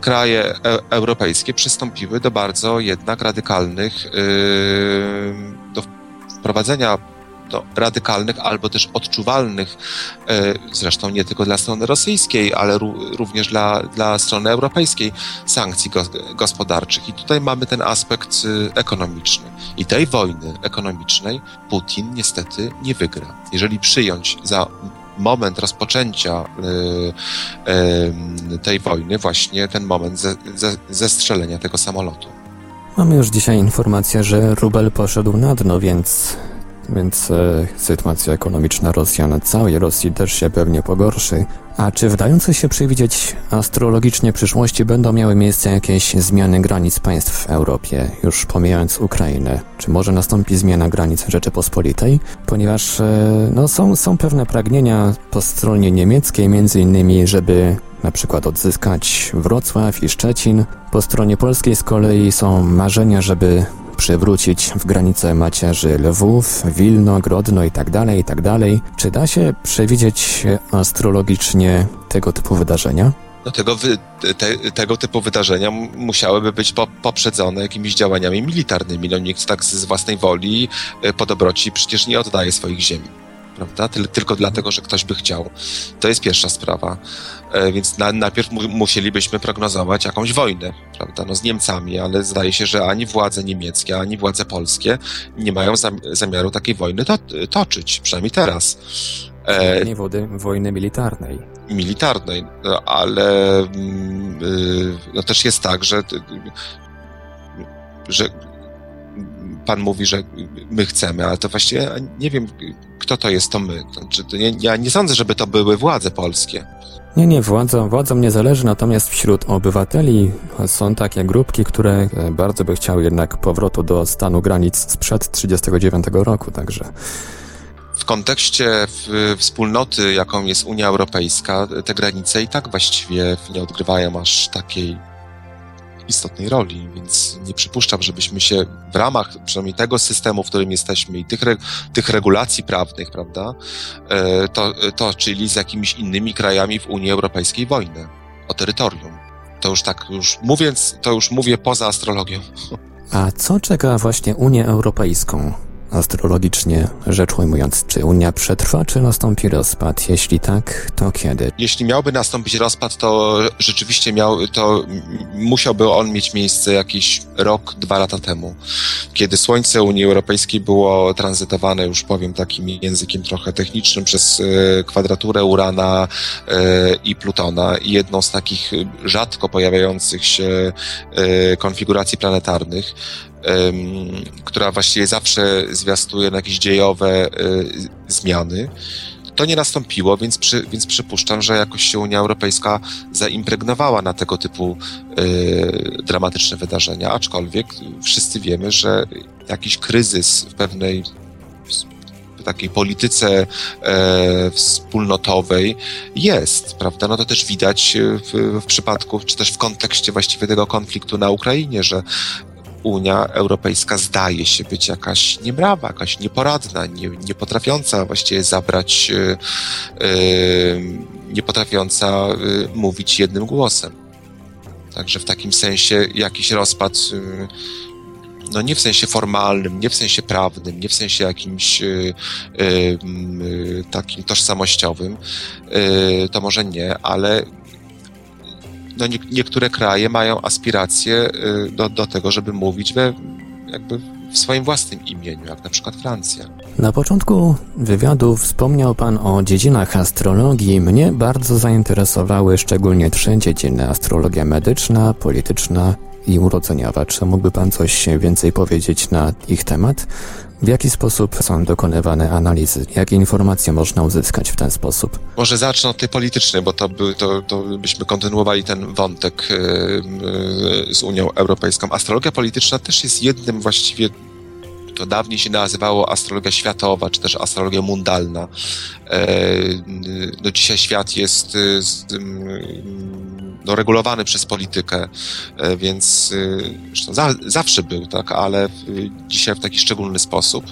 kraje e europejskie przystąpiły do bardzo jednak radykalnych, do wprowadzenia no, radykalnych albo też odczuwalnych, e, zresztą nie tylko dla strony rosyjskiej, ale również dla, dla strony europejskiej sankcji gospodarczych. I tutaj mamy ten aspekt y, ekonomiczny. I tej wojny ekonomicznej Putin niestety nie wygra. Jeżeli przyjąć za moment rozpoczęcia y, y, tej wojny, właśnie ten moment ze, ze, zestrzelenia tego samolotu. Mamy już dzisiaj informację, że rubel poszedł na dno, więc więc e, sytuacja ekonomiczna Rosjan, całej Rosji też się pewnie pogorszy. A czy wdające się przewidzieć astrologicznie przyszłości będą miały miejsce jakieś zmiany granic państw w Europie, już pomijając Ukrainę? Czy może nastąpi zmiana granic Rzeczypospolitej? Ponieważ e, no, są, są pewne pragnienia po stronie niemieckiej, między innymi, żeby na przykład odzyskać Wrocław i Szczecin. Po stronie polskiej z kolei są marzenia, żeby przywrócić w granice macierzy Lwów, Wilno, Grodno itd., tak itd. Tak Czy da się przewidzieć astrologicznie tego typu wydarzenia? No tego, wy, te, tego typu wydarzenia musiałyby być po, poprzedzone jakimiś działaniami militarnymi. No nikt tak z własnej woli e, po dobroci przecież nie oddaje swoich ziemi prawda? tylko dlatego, że ktoś by chciał. To jest pierwsza sprawa. E, więc na, najpierw mu, musielibyśmy prognozować jakąś wojnę, prawda? No z Niemcami, ale zdaje się, że ani władze niemieckie, ani władze polskie nie mają zamiaru takiej wojny to, toczyć, przynajmniej teraz. E, nie wody, wojny militarnej. Militarnej, no, ale mm, y, no, też jest tak, że że pan mówi, że my chcemy, ale to właściwie nie wiem, kto to jest to my. To, nie, ja nie sądzę, żeby to były władze polskie. Nie, nie, władza, władzom nie zależy, natomiast wśród obywateli są takie grupki, które e, bardzo by chciały jednak powrotu do stanu granic sprzed 1939 roku, także... W kontekście wspólnoty, jaką jest Unia Europejska, te granice i tak właściwie nie odgrywają aż takiej istotnej roli, więc nie przypuszczam, żebyśmy się w ramach przynajmniej tego systemu, w którym jesteśmy i tych, tych regulacji prawnych, prawda, e, to, to czyli z jakimiś innymi krajami w Unii Europejskiej wojnę o terytorium. To już tak, już mówiąc, to już mówię poza astrologią. A co czeka właśnie Unię Europejską? Astrologicznie rzecz ujmując, czy Unia przetrwa, czy nastąpi rozpad? Jeśli tak, to kiedy? Jeśli miałby nastąpić rozpad, to rzeczywiście miał, to musiałby on mieć miejsce jakiś rok, dwa lata temu, kiedy Słońce Unii Europejskiej było tranzytowane, już powiem takim językiem trochę technicznym, przez e, kwadraturę Urana e, i Plutona i jedną z takich rzadko pojawiających się e, konfiguracji planetarnych która właściwie zawsze zwiastuje na jakieś dziejowe y, zmiany. To nie nastąpiło, więc, przy, więc przypuszczam, że jakoś się Unia Europejska zaimpregnowała na tego typu y, dramatyczne wydarzenia, aczkolwiek wszyscy wiemy, że jakiś kryzys w pewnej takiej polityce e, wspólnotowej jest, prawda? No to też widać w, w, przypadku, czy też w kontekście właściwie tego konfliktu na Ukrainie, że Unia Europejska zdaje się być jakaś niebrawa, jakaś nieporadna, nie, nie potrafiąca właściwie zabrać, yy, nie potrafiąca yy, mówić jednym głosem. Także w takim sensie jakiś rozpad, no nie w sensie formalnym, nie w sensie prawnym, nie w sensie jakimś takim tożsamościowym, to może nie, ale no nie, niektóre kraje mają aspiracje y, do, do tego, żeby mówić we, jakby w swoim własnym imieniu, jak na przykład Francja. Na początku wywiadu wspomniał Pan o dziedzinach astrologii. Mnie bardzo zainteresowały szczególnie trzy dziedziny: astrologia medyczna, polityczna i urodzeniowa. Czy mógłby Pan coś więcej powiedzieć na ich temat? W jaki sposób są dokonywane analizy? Jakie informacje można uzyskać w ten sposób? Może zacznę od tej politycznej, bo to, by, to, to byśmy kontynuowali ten wątek yy, z Unią Europejską. Astrologia polityczna też jest jednym właściwie to dawniej się nazywało astrologia światowa, czy też astrologia mundalna. No dzisiaj świat jest no, regulowany przez politykę, więc za, zawsze był, tak, ale dzisiaj w taki szczególny sposób.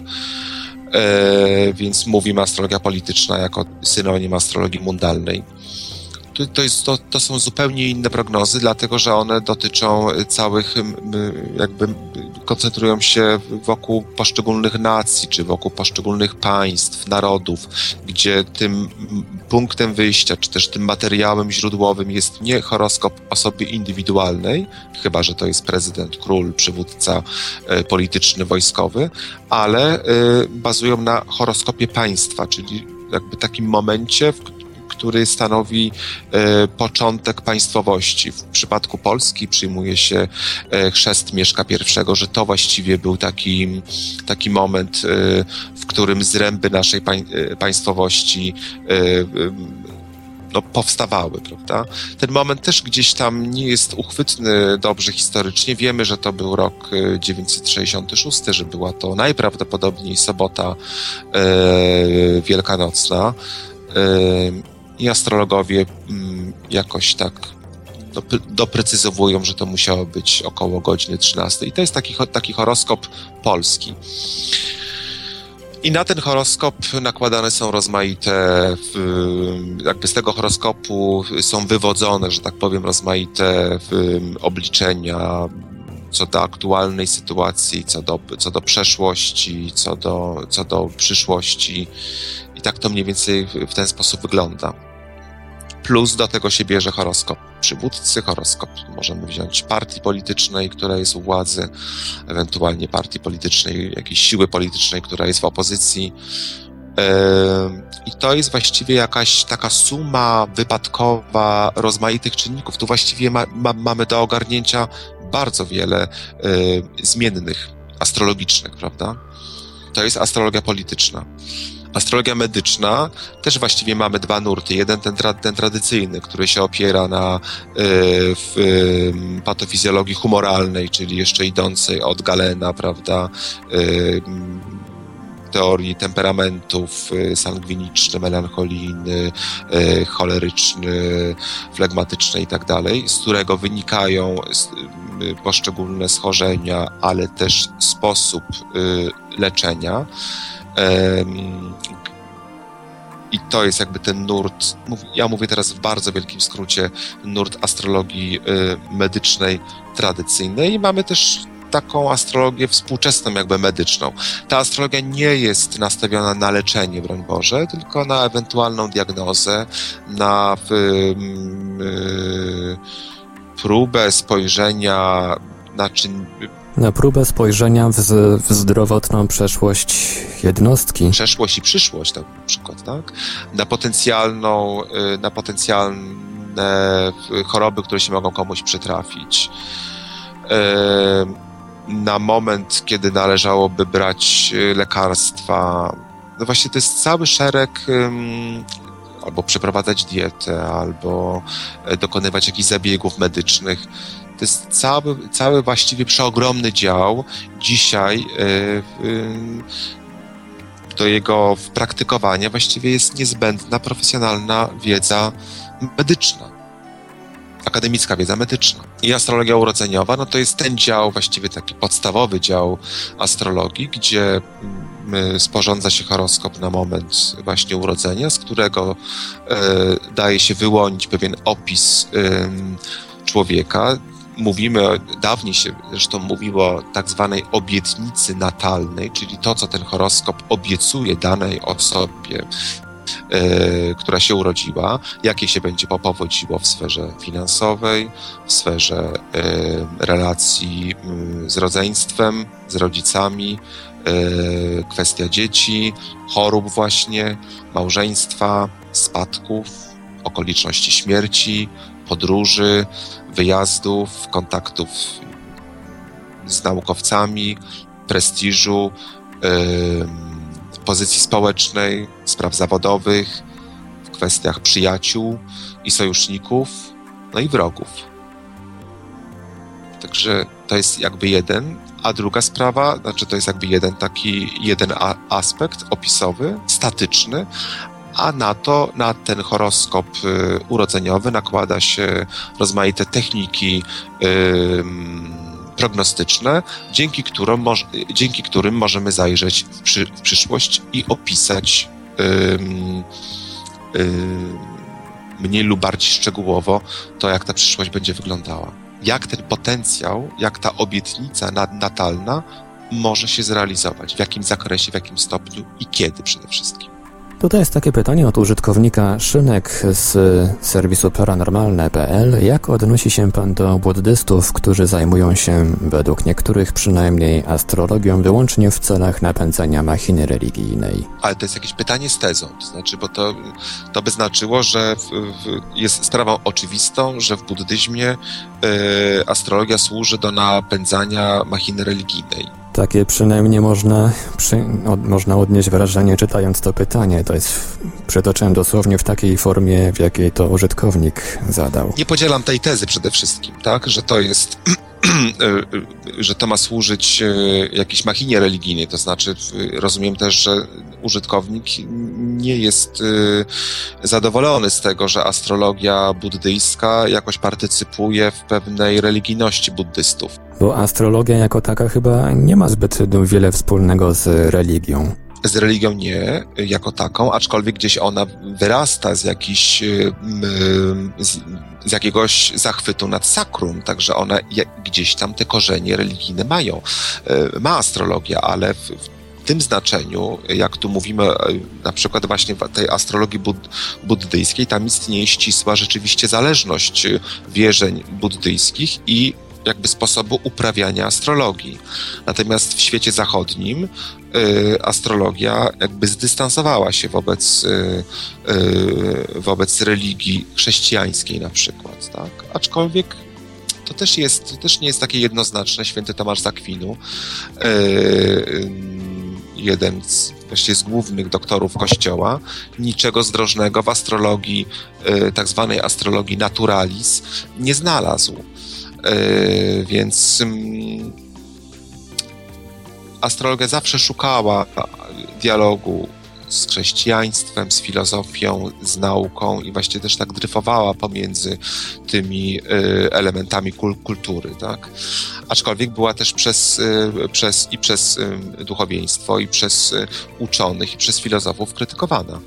Więc mówimy astrologia polityczna jako synonim astrologii mundalnej to, to, jest, to, to są zupełnie inne prognozy, dlatego że one dotyczą całych, jakby koncentrują się wokół poszczególnych nacji, czy wokół poszczególnych państw, narodów, gdzie tym punktem wyjścia, czy też tym materiałem źródłowym jest nie horoskop osoby indywidualnej, chyba że to jest prezydent, król, przywódca e, polityczny, wojskowy, ale e, bazują na horoskopie państwa, czyli jakby takim momencie, w który stanowi e, początek państwowości. W przypadku Polski przyjmuje się e, chrzest Mieszka I, że to właściwie był taki, taki moment, e, w którym zręby naszej państwowości no, powstawały, prawda? Ten moment też gdzieś tam nie jest uchwytny dobrze historycznie. Wiemy, że to był rok 966, że była to najprawdopodobniej sobota e, wielkanocna. E, i astrologowie mm, jakoś tak doprecyzowują, że to musiało być około godziny 13. I to jest taki, taki horoskop polski. I na ten horoskop nakładane są rozmaite, jakby z tego horoskopu są wywodzone, że tak powiem, rozmaite obliczenia co do aktualnej sytuacji, co do, co do przeszłości, co do, co do przyszłości. Tak to mniej więcej w ten sposób wygląda. Plus do tego się bierze horoskop przywódcy, horoskop możemy wziąć partii politycznej, która jest u władzy, ewentualnie partii politycznej, jakiejś siły politycznej, która jest w opozycji. I to jest właściwie jakaś taka suma wypadkowa rozmaitych czynników. Tu właściwie ma, ma, mamy do ogarnięcia bardzo wiele zmiennych astrologicznych, prawda? To jest astrologia polityczna. Astrologia medyczna też właściwie mamy dwa nurty. Jeden ten, tra ten tradycyjny, który się opiera na y, y, patofizjologii humoralnej, czyli jeszcze idącej od Galena, prawda? Y, teorii temperamentów y, sangwiniczny, melancholijny, y, choleryczny, flegmatyczny i tak dalej, z którego wynikają y, poszczególne schorzenia, ale też sposób leczenia. I to jest jakby ten nurt, ja mówię teraz w bardzo wielkim skrócie, nurt astrologii y, medycznej tradycyjnej. I mamy też taką astrologię współczesną, jakby medyczną. Ta astrologia nie jest nastawiona na leczenie, broń Boże, tylko na ewentualną diagnozę, na y, y, próbę spojrzenia na czyn, na próbę spojrzenia w, w, zdrowotną przeszłość jednostki. Przeszłość i przyszłość, tak, na przykład, tak? Na potencjalną, y, na potencjalne y, choroby, które się mogą komuś przytrafić. Y, na moment, kiedy należałoby brać lekarstwa. No właśnie to jest cały szereg albo przeprowadzać dietę, albo e, dokonywać jakichś zabiegów medycznych to jest cały, cały właściwie przeogromny dział. Dzisiaj do jego praktykowania właściwie jest niezbędna profesjonalna wiedza medyczna, akademicka wiedza medyczna. I astrologia urodzeniowa, no to jest ten dział, właściwie taki podstawowy dział astrologii, gdzie mm, sporządza się horoskop na moment właśnie urodzenia, z którego y, daje się wyłonić pewien opis y, człowieka, mówimy, dawniej się zresztą mówiło o tak zwanej obietnicy natalnej, czyli to, co ten horoskop obiecuje danej osobie, Yy, która się urodziła, jakie się będzie powodziło w sferze finansowej, w sferze yy, relacji yy, z rodzeństwem, z rodzicami, kwestia dzieci, chorób właśnie, małżeństwa, spadków, okoliczności śmierci, podróży, wyjazdów, kontaktów z naukowcami, prestiżu, pozycji społecznej, spraw zawodowych, w kwestiach przyjaciół i sojuszników, no i wrogów. Także to jest jakby jeden, A druga sprawa, znaczy to jest jakby jeden taki, jeden aspekt opisowy, statyczny, a na to, na ten horoskop y, urodzeniowy nakłada się rozmaite techniki prognostyczne, dzięki, którym, dzięki którym możemy zajrzeć w, przy, w przyszłość i opisać mniej lub bardziej szczegółowo to, jak ta przyszłość będzie wyglądała. Jak ten potencjał, jak ta obietnica natalna może się zrealizować, w jakim zakresie, w jakim stopniu i kiedy przede wszystkim. Tutaj jest takie pytanie od użytkownika Szynek z serwisu paranormalne.pl. Jak odnosi się pan do buddystów, którzy zajmują się, według niektórych przynajmniej, astrologią wyłącznie w celach napędzania machiny religijnej? Ale to jest jakieś pytanie z tezą, to znaczy, bo to, to by znaczyło, że w, w, jest sprawą oczywistą, że w buddyzmie y, astrologia służy do napędzania machiny religijnej. Takie przynajmniej można, przy, od, można odnieść wrażenie czytając to pytanie. To jest, przytoczyłem dosłownie w takiej formie, w jakiej to użytkownik zadał. Nie podzielam tej tezy przede wszystkim, tak, że to jest że to ma służyć e, jakiejś machinie religijnej, to znaczy rozumiem też, że użytkownik nie jest e, zadowolony z tego, że astrologia buddyjska jakoś partycypuje w pewnej religijności buddystów. Bo astrologia jako taka chyba nie ma zbyt wiele wspólnego z religią z religią nie jako taką, aczkolwiek gdzieś ona wyrasta z jakiś, z, z jakiegoś zachwytu nad sakrum, także one gdzieś tam te korzenie religijne mają. E, ma astrologia, ale w, w tym znaczeniu, jak tu mówimy e, na przykład właśnie w tej astrologii bud buddyjskiej, tam istnieje ścisła rzeczywiście zależność wierzeń buddyjskich i jakby sposobu uprawiania astrologii. Natomiast w świecie zachodnim y, astrologia jakby zdystansowała się wobec, y, y, wobec religii chrześcijańskiej na przykład, tak? Aczkolwiek to też jest, to też nie jest takie jednoznaczne. Święty Tomasz Zakwinu, jeden z, właściwie z głównych doktorów Kościoła, niczego zdrożnego w astrologii, tak zwanej astrologii naturalis, nie znalazł. E, więc mm, astrologia zawsze szukała dialogu z chrześcijaństwem, z filozofią, z nauką i właśnie też tak dryfowała pomiędzy tymi e, elementami kultury, tak? Aczkolwiek była też przez, e, przez, i przez duchowieństwo, i przez uczonych, i przez filozofów krytykowana.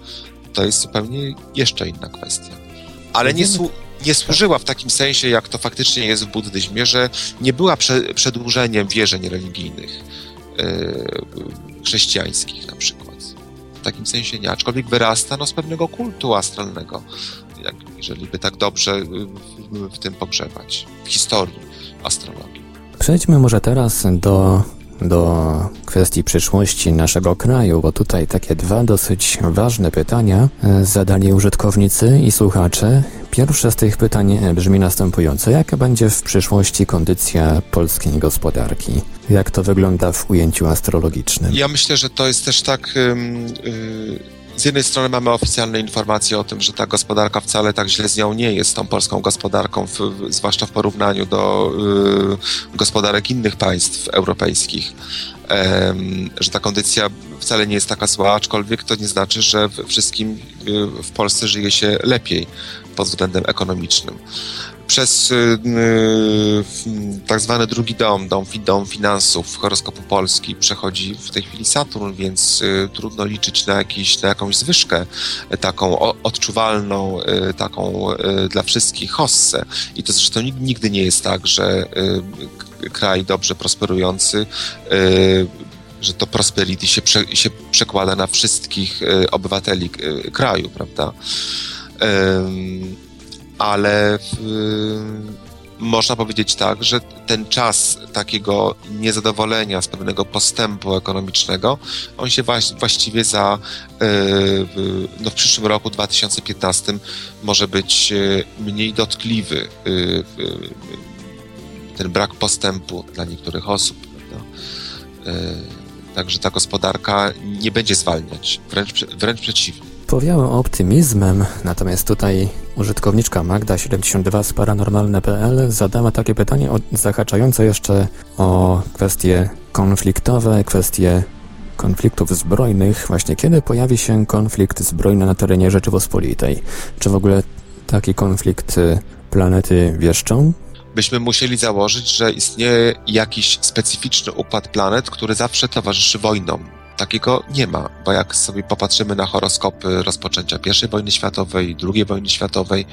To jest zupełnie jeszcze inna kwestia. Ale nie, nie służyła w takim sensie, jak to faktycznie jest w buddyzmie, że nie była prze, przedłużeniem wierzeń religijnych chrześcijańskich na przykład. Takim sensie nie, aczkolwiek wyrasta no, z pewnego kultu astralnego, jak, jeżeli by tak dobrze w, w tym pogrzebać, w historii astrologii. Przejdźmy może teraz do do kwestii przyszłości naszego kraju, bo tutaj takie dwa dosyć ważne pytania e, zadali użytkownicy i słuchacze. Pierwsze z tych pytań brzmi następująco. Jaka będzie w przyszłości kondycja polskiej gospodarki? Jak to wygląda w ujęciu astrologicznym? Ja myślę, że to jest też tak. Yy, z jednej strony mamy oficjalne informacje o tym, że ta gospodarka wcale tak źle z nią nie jest, tą polską gospodarką, w, zwłaszcza w porównaniu do yy, gospodarek innych państw europejskich. Że ta kondycja wcale nie jest taka zła, aczkolwiek to nie znaczy, że wszystkim y, w Polsce żyje się lepiej pod względem ekonomicznym. Przez y, y, tak zwany drugi dom, dom, dom finansów horoskopu Polski przechodzi w tej chwili Saturn, więc y, trudno liczyć na, jakiś, na jakąś zwyżkę taką odczuwalną, taką dla wszystkich hossę. I to zresztą nigdy nie jest tak, że kraj dobrze prosperujący że to prosperity się, prze, się przekłada na wszystkich obywateli kraju, prawda? Ale w, można powiedzieć tak, że ten czas takiego niezadowolenia z pewnego postępu ekonomicznego, on się właściwie za e, no w przyszłym roku 2015 może być e, mniej dotkliwy ten brak postępu dla niektórych osób. Także ta gospodarka nie będzie zwalniać, wręcz, wręcz przeciwnie powiało optymizmem, natomiast tutaj Użytkowniczka Magda72 z paranormalne.pl zadała takie pytanie zahaczające jeszcze o kwestie konfliktowe, kwestie konfliktów zbrojnych. Właśnie kiedy pojawi się konflikt zbrojny na terenie Rzeczypospolitej? Czy w ogóle taki konflikt y, planety wieszczą? byśmy musieli założyć, że istnieje jakiś specyficzny układ planet, który zawsze towarzyszy wojnom. Takiego nie ma, bo jak sobie popatrzymy na horoskopy rozpoczęcia I wojny światowej, II wojny światowej,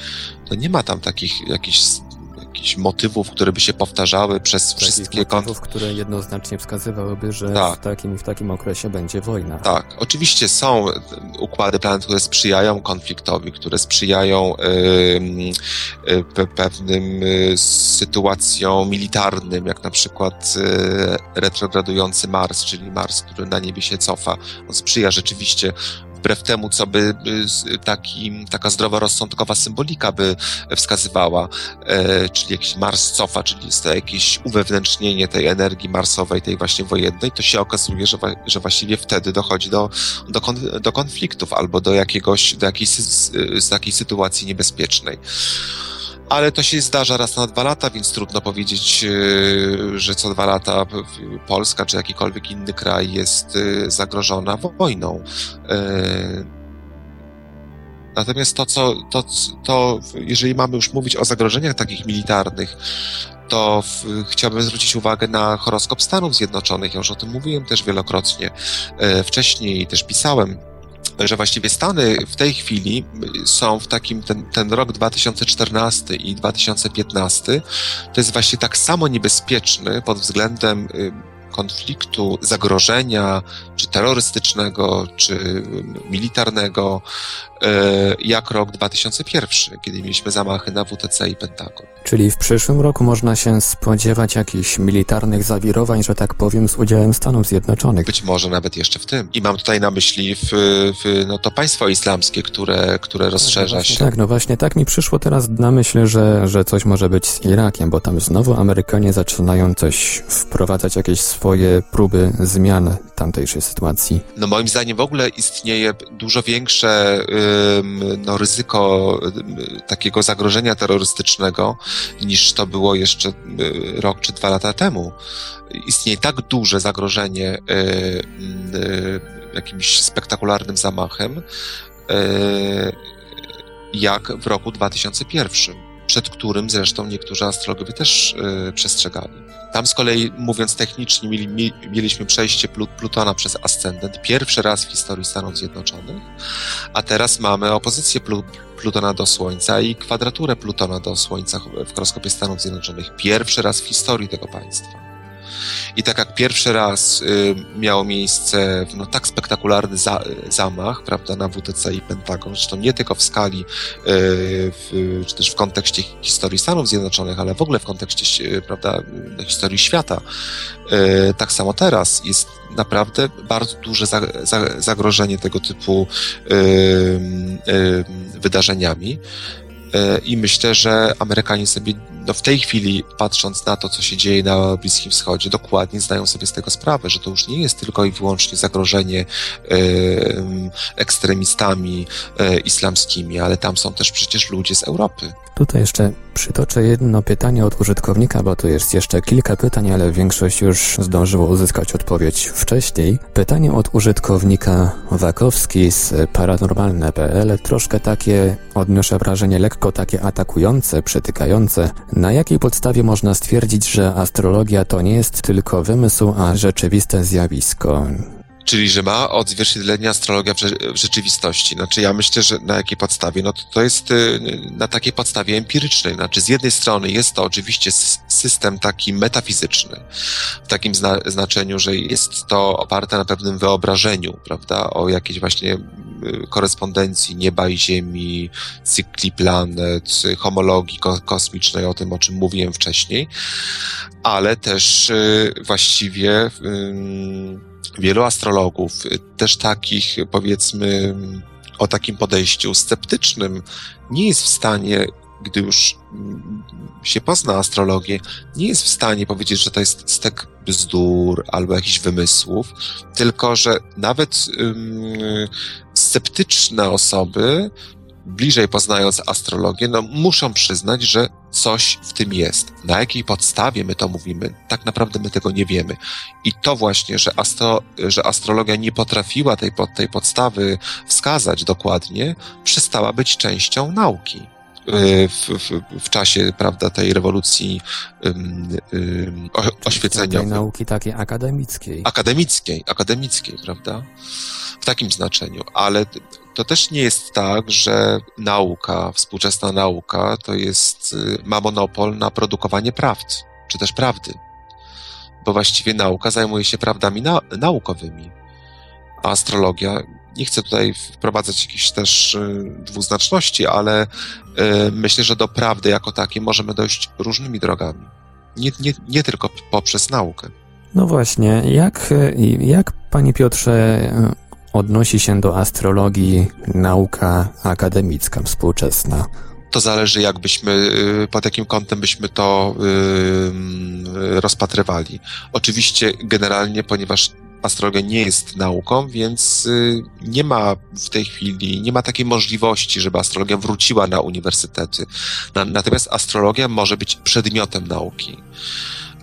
to nie ma tam takich jakichś jakichś motywów, które by się powtarzały przez Takich wszystkie motywów, które jednoznacznie wskazywałyby, że Tak. w takim i w takim okresie będzie wojna. Tak, oczywiście są układy planet, które sprzyjają konfliktowi, które sprzyjają y, pe- pewnym y, sytuacjom militarnym, jak na przykład retrogradujący Mars, czyli Mars, który na niebie się cofa. On sprzyja rzeczywiście wbrew temu, co by y, taki, taka zdroworozsądkowa symbolika by wskazywała, e, czyli jakiś Mars cofa, czyli jest to jakieś uwewnętrznienie tej energii marsowej, tej właśnie wojennej, to się okazuje, że, że właściwie wtedy dochodzi do, do, kon, do konfliktów albo do jakiegoś, do jakiejś, takiej sytuacji niebezpiecznej. Ale to się zdarza raz na dwa lata, więc trudno powiedzieć, e, że co dwa lata Polska czy jakikolwiek inny kraj jest e, zagrożona wojną. E, Natomiast to, co, to, to, jeżeli mamy już mówić o zagrożeniach takich militarnych, to w, chciałbym zwrócić uwagę na horoskop Stanów Zjednoczonych. Ja już o tym mówiłem też wielokrotnie. Wcześniej też pisałem, że właściwie Stany w tej chwili są w takim, ten, ten rok 2014 i 2015 to jest właśnie tak samo niebezpieczny pod względem y, konfliktu, zagrożenia, czy terrorystycznego, czy y, militarnego, y, jak rok 2001, kiedy mieliśmy zamachy na WTC i Pentagon. Czyli w przyszłym roku można się spodziewać jakichś militarnych zawirowań, że tak powiem, z udziałem Stanów Zjednoczonych. Być może nawet jeszcze w tym. I mam tutaj na myśli w, w, no to państwo islamskie, które, które rozszerza Właśnie się. Tak, no właśnie tak mi przyszło teraz na myśl, że, że coś może być z Irakiem, bo tam znowu Amerykanie zaczynają coś wprowadzać, jakieś swoje próby zmian tamtejszej sytuacji. No moim zdaniem w ogóle istnieje dużo większe no, ryzyko takiego zagrożenia terrorystycznego niż to było jeszcze y, rok czy dwa lata temu. Istnieje tak duże zagrożenie y, y, jakimś spektakularnym zamachem, jak w roku 2001, przed którym zresztą niektórzy astrologowie też przestrzegali. Tam z kolei, mówiąc technicznie, mieli, mi, mieliśmy przejście Plu- Plutona przez ascendent pierwszy raz w historii Stanów Zjednoczonych, a teraz mamy opozycję Plu, Plutona do Słońca i kwadraturę Plutona do Słońca w horoskopie Stanów Zjednoczonych. Pierwszy raz w historii tego państwa. I tak jak pierwszy raz y, miało miejsce no, tak spektakularny za, zamach, prawda, na WTC i Pentagon, zresztą nie tylko w skali, y, w, czy też w kontekście historii Stanów Zjednoczonych, ale w ogóle w kontekście, y, prawda, historii świata. Tak samo teraz jest naprawdę bardzo duże za, za, zagrożenie tego typu wydarzeniami. Y, I myślę, że Amerykanie sobie no w tej chwili, patrząc na to, co się dzieje na Bliskim Wschodzie, dokładnie zdają sobie z tego sprawę, że to już nie jest tylko i wyłącznie zagrożenie e, ekstremistami e, islamskimi, ale tam są też przecież ludzie z Europy. Tutaj jeszcze przytoczę jedno pytanie od użytkownika, bo tu jest jeszcze kilka pytań, ale większość już zdążyło uzyskać odpowiedź wcześniej. Pytanie od użytkownika Wakowski z paranormalne.pl, troszkę takie, odnoszę wrażenie, lekko takie atakujące, przytykające. Na jakiej podstawie można stwierdzić, że astrologia to nie jest tylko wymysł, a rzeczywiste zjawisko? Czyli, że ma odzwierciedlenie astrologia w, rze- w rzeczywistości. Znaczy, ja myślę, że na jakiej podstawie? No to, to jest y, na takiej podstawie empirycznej. Znaczy, z jednej strony jest to oczywiście sys- system taki metafizyczny, w takim zna- znaczeniu, że jest to oparte na pewnym wyobrażeniu, prawda, o jakiejś właśnie y, korespondencji nieba i Ziemi, cykli planet, homologii ko- kosmicznej, o tym, o czym mówiłem wcześniej, ale też y, właściwie ym, wielu astrologów, y, też takich powiedzmy o takim podejściu sceptycznym, nie jest w stanie, gdy już mm, się pozna astrologię, nie jest w stanie powiedzieć, że to jest stek bzdur albo jakichś wymysłów, tylko że nawet sceptyczne osoby bliżej poznając astrologię, no muszą przyznać, że coś w tym jest. Na jakiej podstawie my to mówimy, tak naprawdę my tego nie wiemy. I to właśnie, że, astro, że astrologia nie potrafiła tej, tej podstawy wskazać dokładnie, przestała być częścią nauki. Y, w, w, w, czasie, prawda, tej rewolucji um, um, oświecenia. Tej nauki takiej akademickiej. Akademickiej, akademickiej, prawda? W takim znaczeniu, ale to też nie jest tak, że nauka, współczesna nauka, to jest, y, ma monopol na produkowanie prawd, czy też prawdy. Bo właściwie nauka zajmuje się prawdami na, naukowymi. A astrologia nie chcę tutaj wprowadzać jakichś też y, dwuznaczności, ale y, myślę, że do prawdy jako takiej możemy dojść różnymi drogami. Nie, nie, nie tylko poprzez naukę. No właśnie, jak, jak panie Piotrze odnosi się do astrologii nauka akademicka współczesna? To zależy, jakbyśmy, y, pod jakim kątem byśmy to rozpatrywali. Oczywiście, generalnie, ponieważ astrologia nie jest nauką, więc y, nie ma w tej chwili, nie ma takiej możliwości, żeby astrologia wróciła na uniwersytety. Natomiast astrologia może być przedmiotem nauki.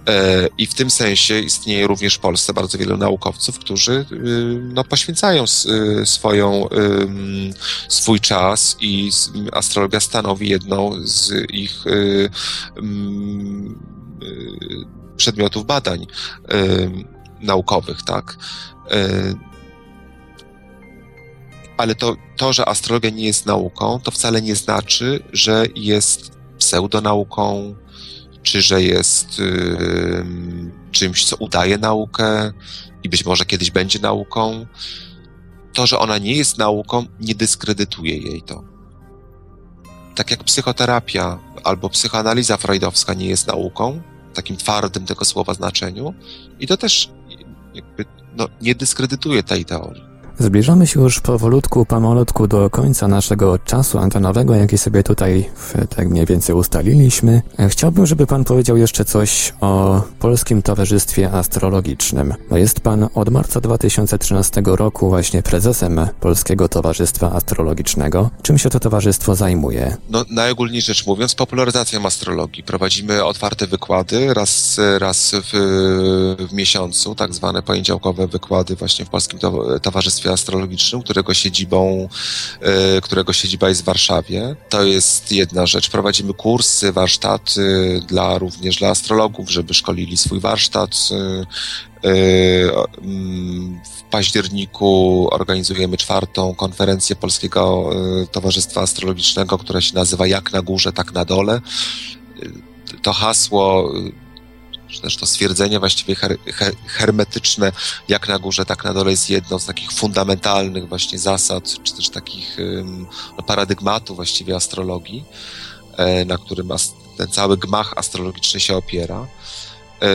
E, I w tym sensie istnieje również w Polsce bardzo wielu naukowców, którzy y, no, poświęcają y, swoją, swój czas i astrologia stanowi jedną z ich przedmiotów badań naukowych, tak? E, ale to, to, że astrologia nie jest nauką, to wcale nie znaczy, że jest pseudonauką, czy że jest czymś, co udaje naukę i być może kiedyś będzie nauką. To, że ona nie jest nauką, nie dyskredytuje jej to. Tak jak psychoterapia albo psychoanaliza freudowska nie jest nauką, takim twardym tego słowa znaczeniu, i to też jakby no, nie dyskredytuje tej teorii. Zbliżamy się już powolutku, pomalutku do końca naszego czasu antenowego, jaki sobie tutaj tak mniej więcej ustaliliśmy. Chciałbym, żeby pan powiedział jeszcze coś o Polskim Towarzystwie Astrologicznym. Bo jest pan od marca 2013 roku właśnie prezesem Polskiego Towarzystwa Astrologicznego. Czym się to towarzystwo zajmuje? No, najogólniej rzecz mówiąc, popularyzacją astrologii. Prowadzimy otwarte wykłady raz, raz w, w miesiącu, tak zwane poniedziałkowe wykłady właśnie w Polskim Towarzystwie Astrologicznym, którego siedzibą, e, którego siedziba jest w Warszawie. To jest jedna rzecz. Prowadzimy kursy, warsztaty dla, również dla astrologów, żeby szkolili swój warsztat. E, e, w październiku organizujemy czwartą konferencję Polskiego Towarzystwa Astrologicznego, która się nazywa Jak na górze, tak na dole. To hasło czy też to stwierdzenie właściwie her, her, hermetyczne, jak na górze, tak na dole jest jedną z takich fundamentalnych właśnie zasad, czy też takich no, paradygmatów właściwie astrologii, e, na którym ten cały gmach astrologiczny się opiera. E,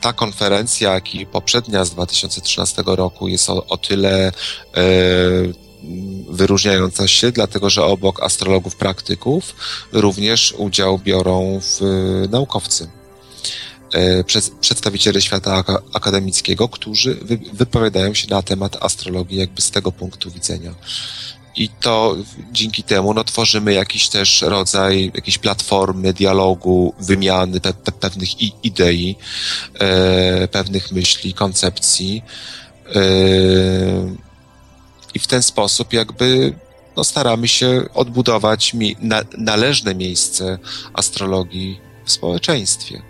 ta konferencja, jak i poprzednia z 2013 roku jest o, o tyle e, wyróżniająca się, dlatego że obok astrologów praktyków również udział biorą w naukowcy. E, przedstawiciele świata akademickiego, którzy wypowiadają się na temat astrologii jakby z tego punktu widzenia. I to dzięki temu no, tworzymy jakiś też rodzaj, jakiejś platformy dialogu, wymiany pe pe pewnych idei, e, pewnych myśli, koncepcji. E, i w ten sposób jakby no, staramy się odbudować mi na, należne miejsce astrologii w społeczeństwie.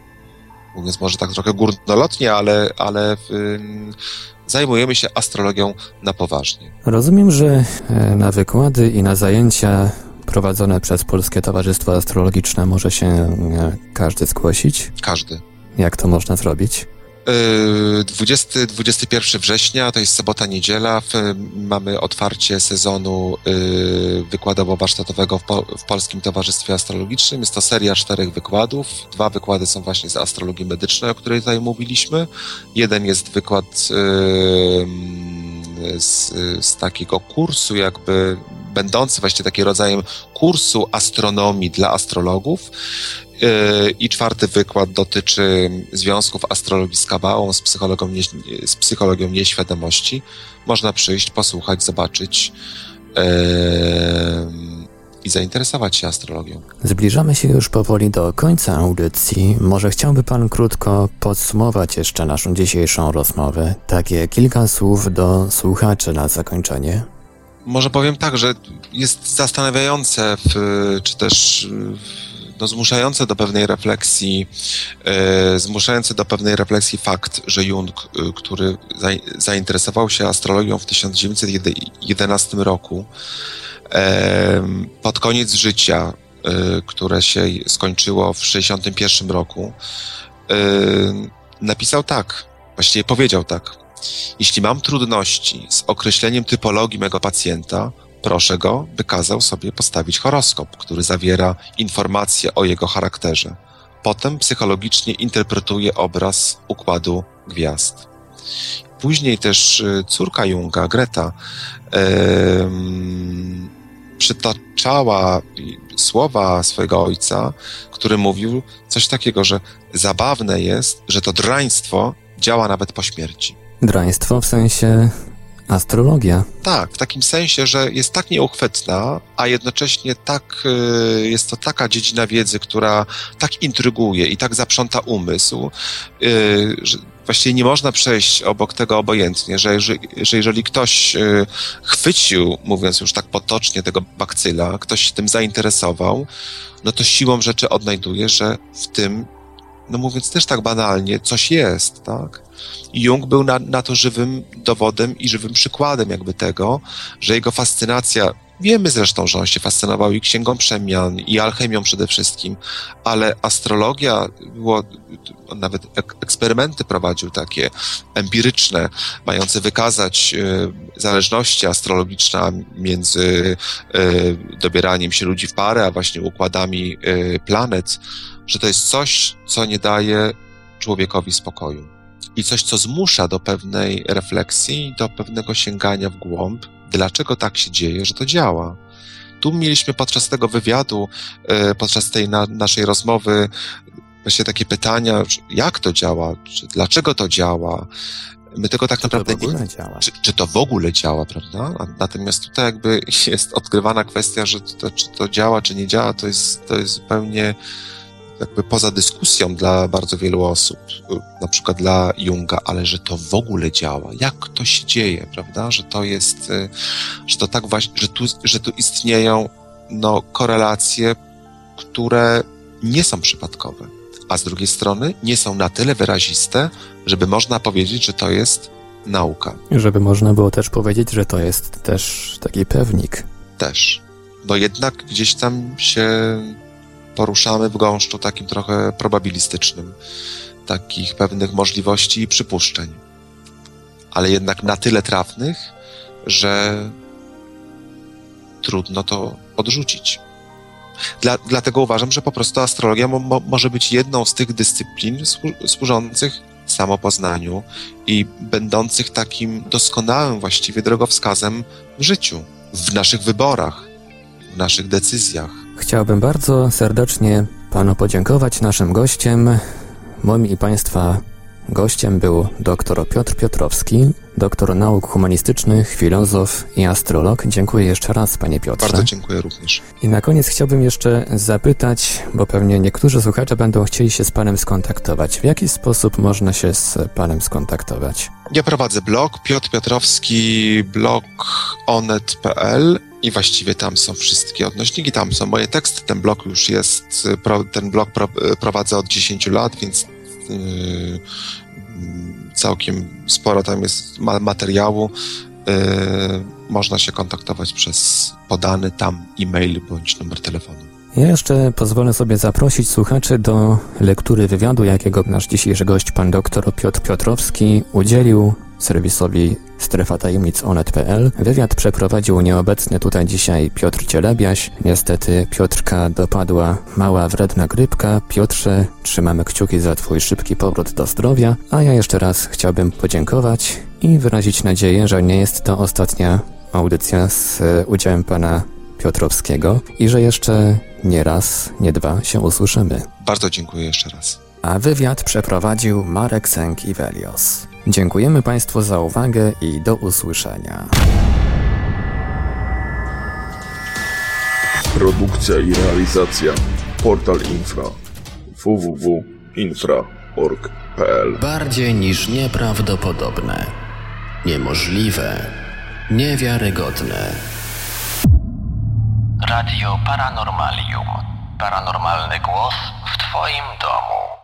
Mówiąc może tak trochę górnolotnie, ale, ale zajmujemy się astrologią na poważnie. Rozumiem, że e, na wykłady i na zajęcia prowadzone przez Polskie Towarzystwo Astrologiczne może się e, każdy zgłosić? Każdy. Jak to można zrobić? 20, 21 września, to jest sobota, niedziela. Mamy otwarcie sezonu y, wykładowo-warsztatowego w, Polskim Towarzystwie Astrologicznym. Jest to seria czterech wykładów. Dwa wykłady są właśnie z astrologii medycznej, o której tutaj mówiliśmy. Jeden jest wykład z, z takiego kursu, jakby będący właśnie takim rodzajem kursu astronomii dla astrologów. Yy, I czwarty wykład dotyczy związków astrologii z kabałą, z psychologią, nie, z psychologią nieświadomości. Można przyjść, posłuchać, zobaczyć. i zainteresować się astrologią. Zbliżamy się już powoli do końca audycji. Może chciałby Pan krótko podsumować jeszcze naszą dzisiejszą rozmowę? Takie kilka słów do słuchaczy na zakończenie. Może powiem tak, że jest zastanawiające, w, czy też no, zmuszające do pewnej refleksji, e, do pewnej refleksji fakt, że Jung, e, który za, zainteresował się astrologią w 1911 roku, e, pod koniec życia, e, które się skończyło w 1961 roku, e, napisał tak, właściwie powiedział tak. Jeśli mam trudności z określeniem typologii mego pacjenta, proszę go, by kazał sobie postawić horoskop, który zawiera informacje o jego charakterze. Potem psychologicznie interpretuje obraz układu gwiazd. Później też y, córka Junga, Greta, yy, przytaczała słowa swojego ojca, który mówił coś takiego, że zabawne jest, że to draństwo działa nawet po śmierci. Draństwo w sensie astrologia. Tak, w takim sensie, że jest tak nieuchwytna, a jednocześnie tak, y, jest to taka dziedzina wiedzy, która tak intryguje i tak zaprząta umysł, y, że właściwie nie można przejść obok tego obojętnie, że jeżeli, że jeżeli ktoś y, chwycił, mówiąc już tak potocznie, tego bakcyla, ktoś się tym zainteresował, no to siłą rzeczy odnajduje, że w tym no mówiąc też tak banalnie, coś jest, tak? I Jung był na, na to żywym dowodem i żywym przykładem jakby tego, że jego fascynacja Wiemy zresztą, że on się fascynował i księgą przemian, i alchemią przede wszystkim, ale astrologia było, on nawet eksperymenty prowadził takie empiryczne, mające wykazać y, zależności astrologiczne między y, dobieraniem się ludzi w parę, a właśnie układami y, planet że to jest coś, co nie daje człowiekowi spokoju. I coś, co zmusza do pewnej refleksji, do pewnego sięgania w głąb, dlaczego tak się dzieje, że to działa. Tu mieliśmy podczas tego wywiadu, e, podczas tej na, naszej rozmowy, właśnie takie pytania, jak to działa, dlaczego to działa. My tego tak czy naprawdę to nie. Działa. Czy, czy, to w ogóle działa, prawda? Natomiast tutaj jakby jest odkrywana kwestia, że to, czy to działa, czy nie działa, to jest, to jest zupełnie jakby poza dyskusją dla bardzo wielu osób, na przykład dla Junga, ale że to w ogóle działa, jak to się dzieje, prawda, że to jest, y, że to tak właśnie, że tu, że tu istnieją no, korelacje, które nie są przypadkowe, a z drugiej strony nie są na tyle wyraziste, żeby można powiedzieć, że to jest nauka. Żeby można było też powiedzieć, że to jest też taki pewnik. Też. No jednak gdzieś tam się poruszamy w gąszczu takim trochę probabilistycznym, takich pewnych możliwości i przypuszczeń, ale jednak na tyle trafnych, że trudno to odrzucić. Dla, dlatego uważam, że po prostu astrologia mo, może być jedną z tych dyscyplin służących samopoznaniu i będących takim doskonałym właściwie drogowskazem w życiu, w naszych wyborach, w naszych decyzjach. Chciałbym bardzo serdecznie Panu podziękować naszym gościem. Moim i Państwa gościem był dr Piotr Piotrowski, doktor nauk humanistycznych, filozof i astrolog. Dziękuję jeszcze raz, Panie Piotrze. Bardzo dziękuję również. I na koniec chciałbym jeszcze zapytać, bo pewnie niektórzy słuchacze będą chcieli się z Panem skontaktować. W jaki sposób można się z Panem skontaktować? Ja prowadzę blog Piotr Piotrowski, blog onet.pl i właściwie tam są wszystkie odnośniki, tam są moje teksty. Ten blog już jest, ten blog prowadzę od 10 lat, więc yy, całkiem sporo tam jest materiału. Można się kontaktować przez podany tam e-mail bądź numer telefonu. Ja jeszcze pozwolę sobie zaprosić słuchaczy do lektury wywiadu, jakiego nasz dzisiejszy gość, pan doktor Piotr Piotrowski, udzielił serwisowi strefa tajemnic onet.pl. Wywiad przeprowadził nieobecny tutaj dzisiaj Piotr Cielebiaś. Niestety Piotrka dopadła mała wredna grypka. Piotrze, trzymamy kciuki za Twój szybki powrót do zdrowia, a ja jeszcze raz chciałbym podziękować i wyrazić nadzieję, że nie jest to ostatnia audycja z udziałem pana Piotrowskiego i że jeszcze nie raz, nie dwa się usłyszymy. Bardzo dziękuję jeszcze raz. A wywiad przeprowadził Marek Sęk-Iwelios. Dziękujemy Państwu za uwagę i do usłyszenia. Produkcja i realizacja Portal Infra www.infra.org.pl Bardziej niż nieprawdopodobne, niemożliwe, niewiarygodne. Radio Paranormalium. Paranormalny głos w Twoim domu.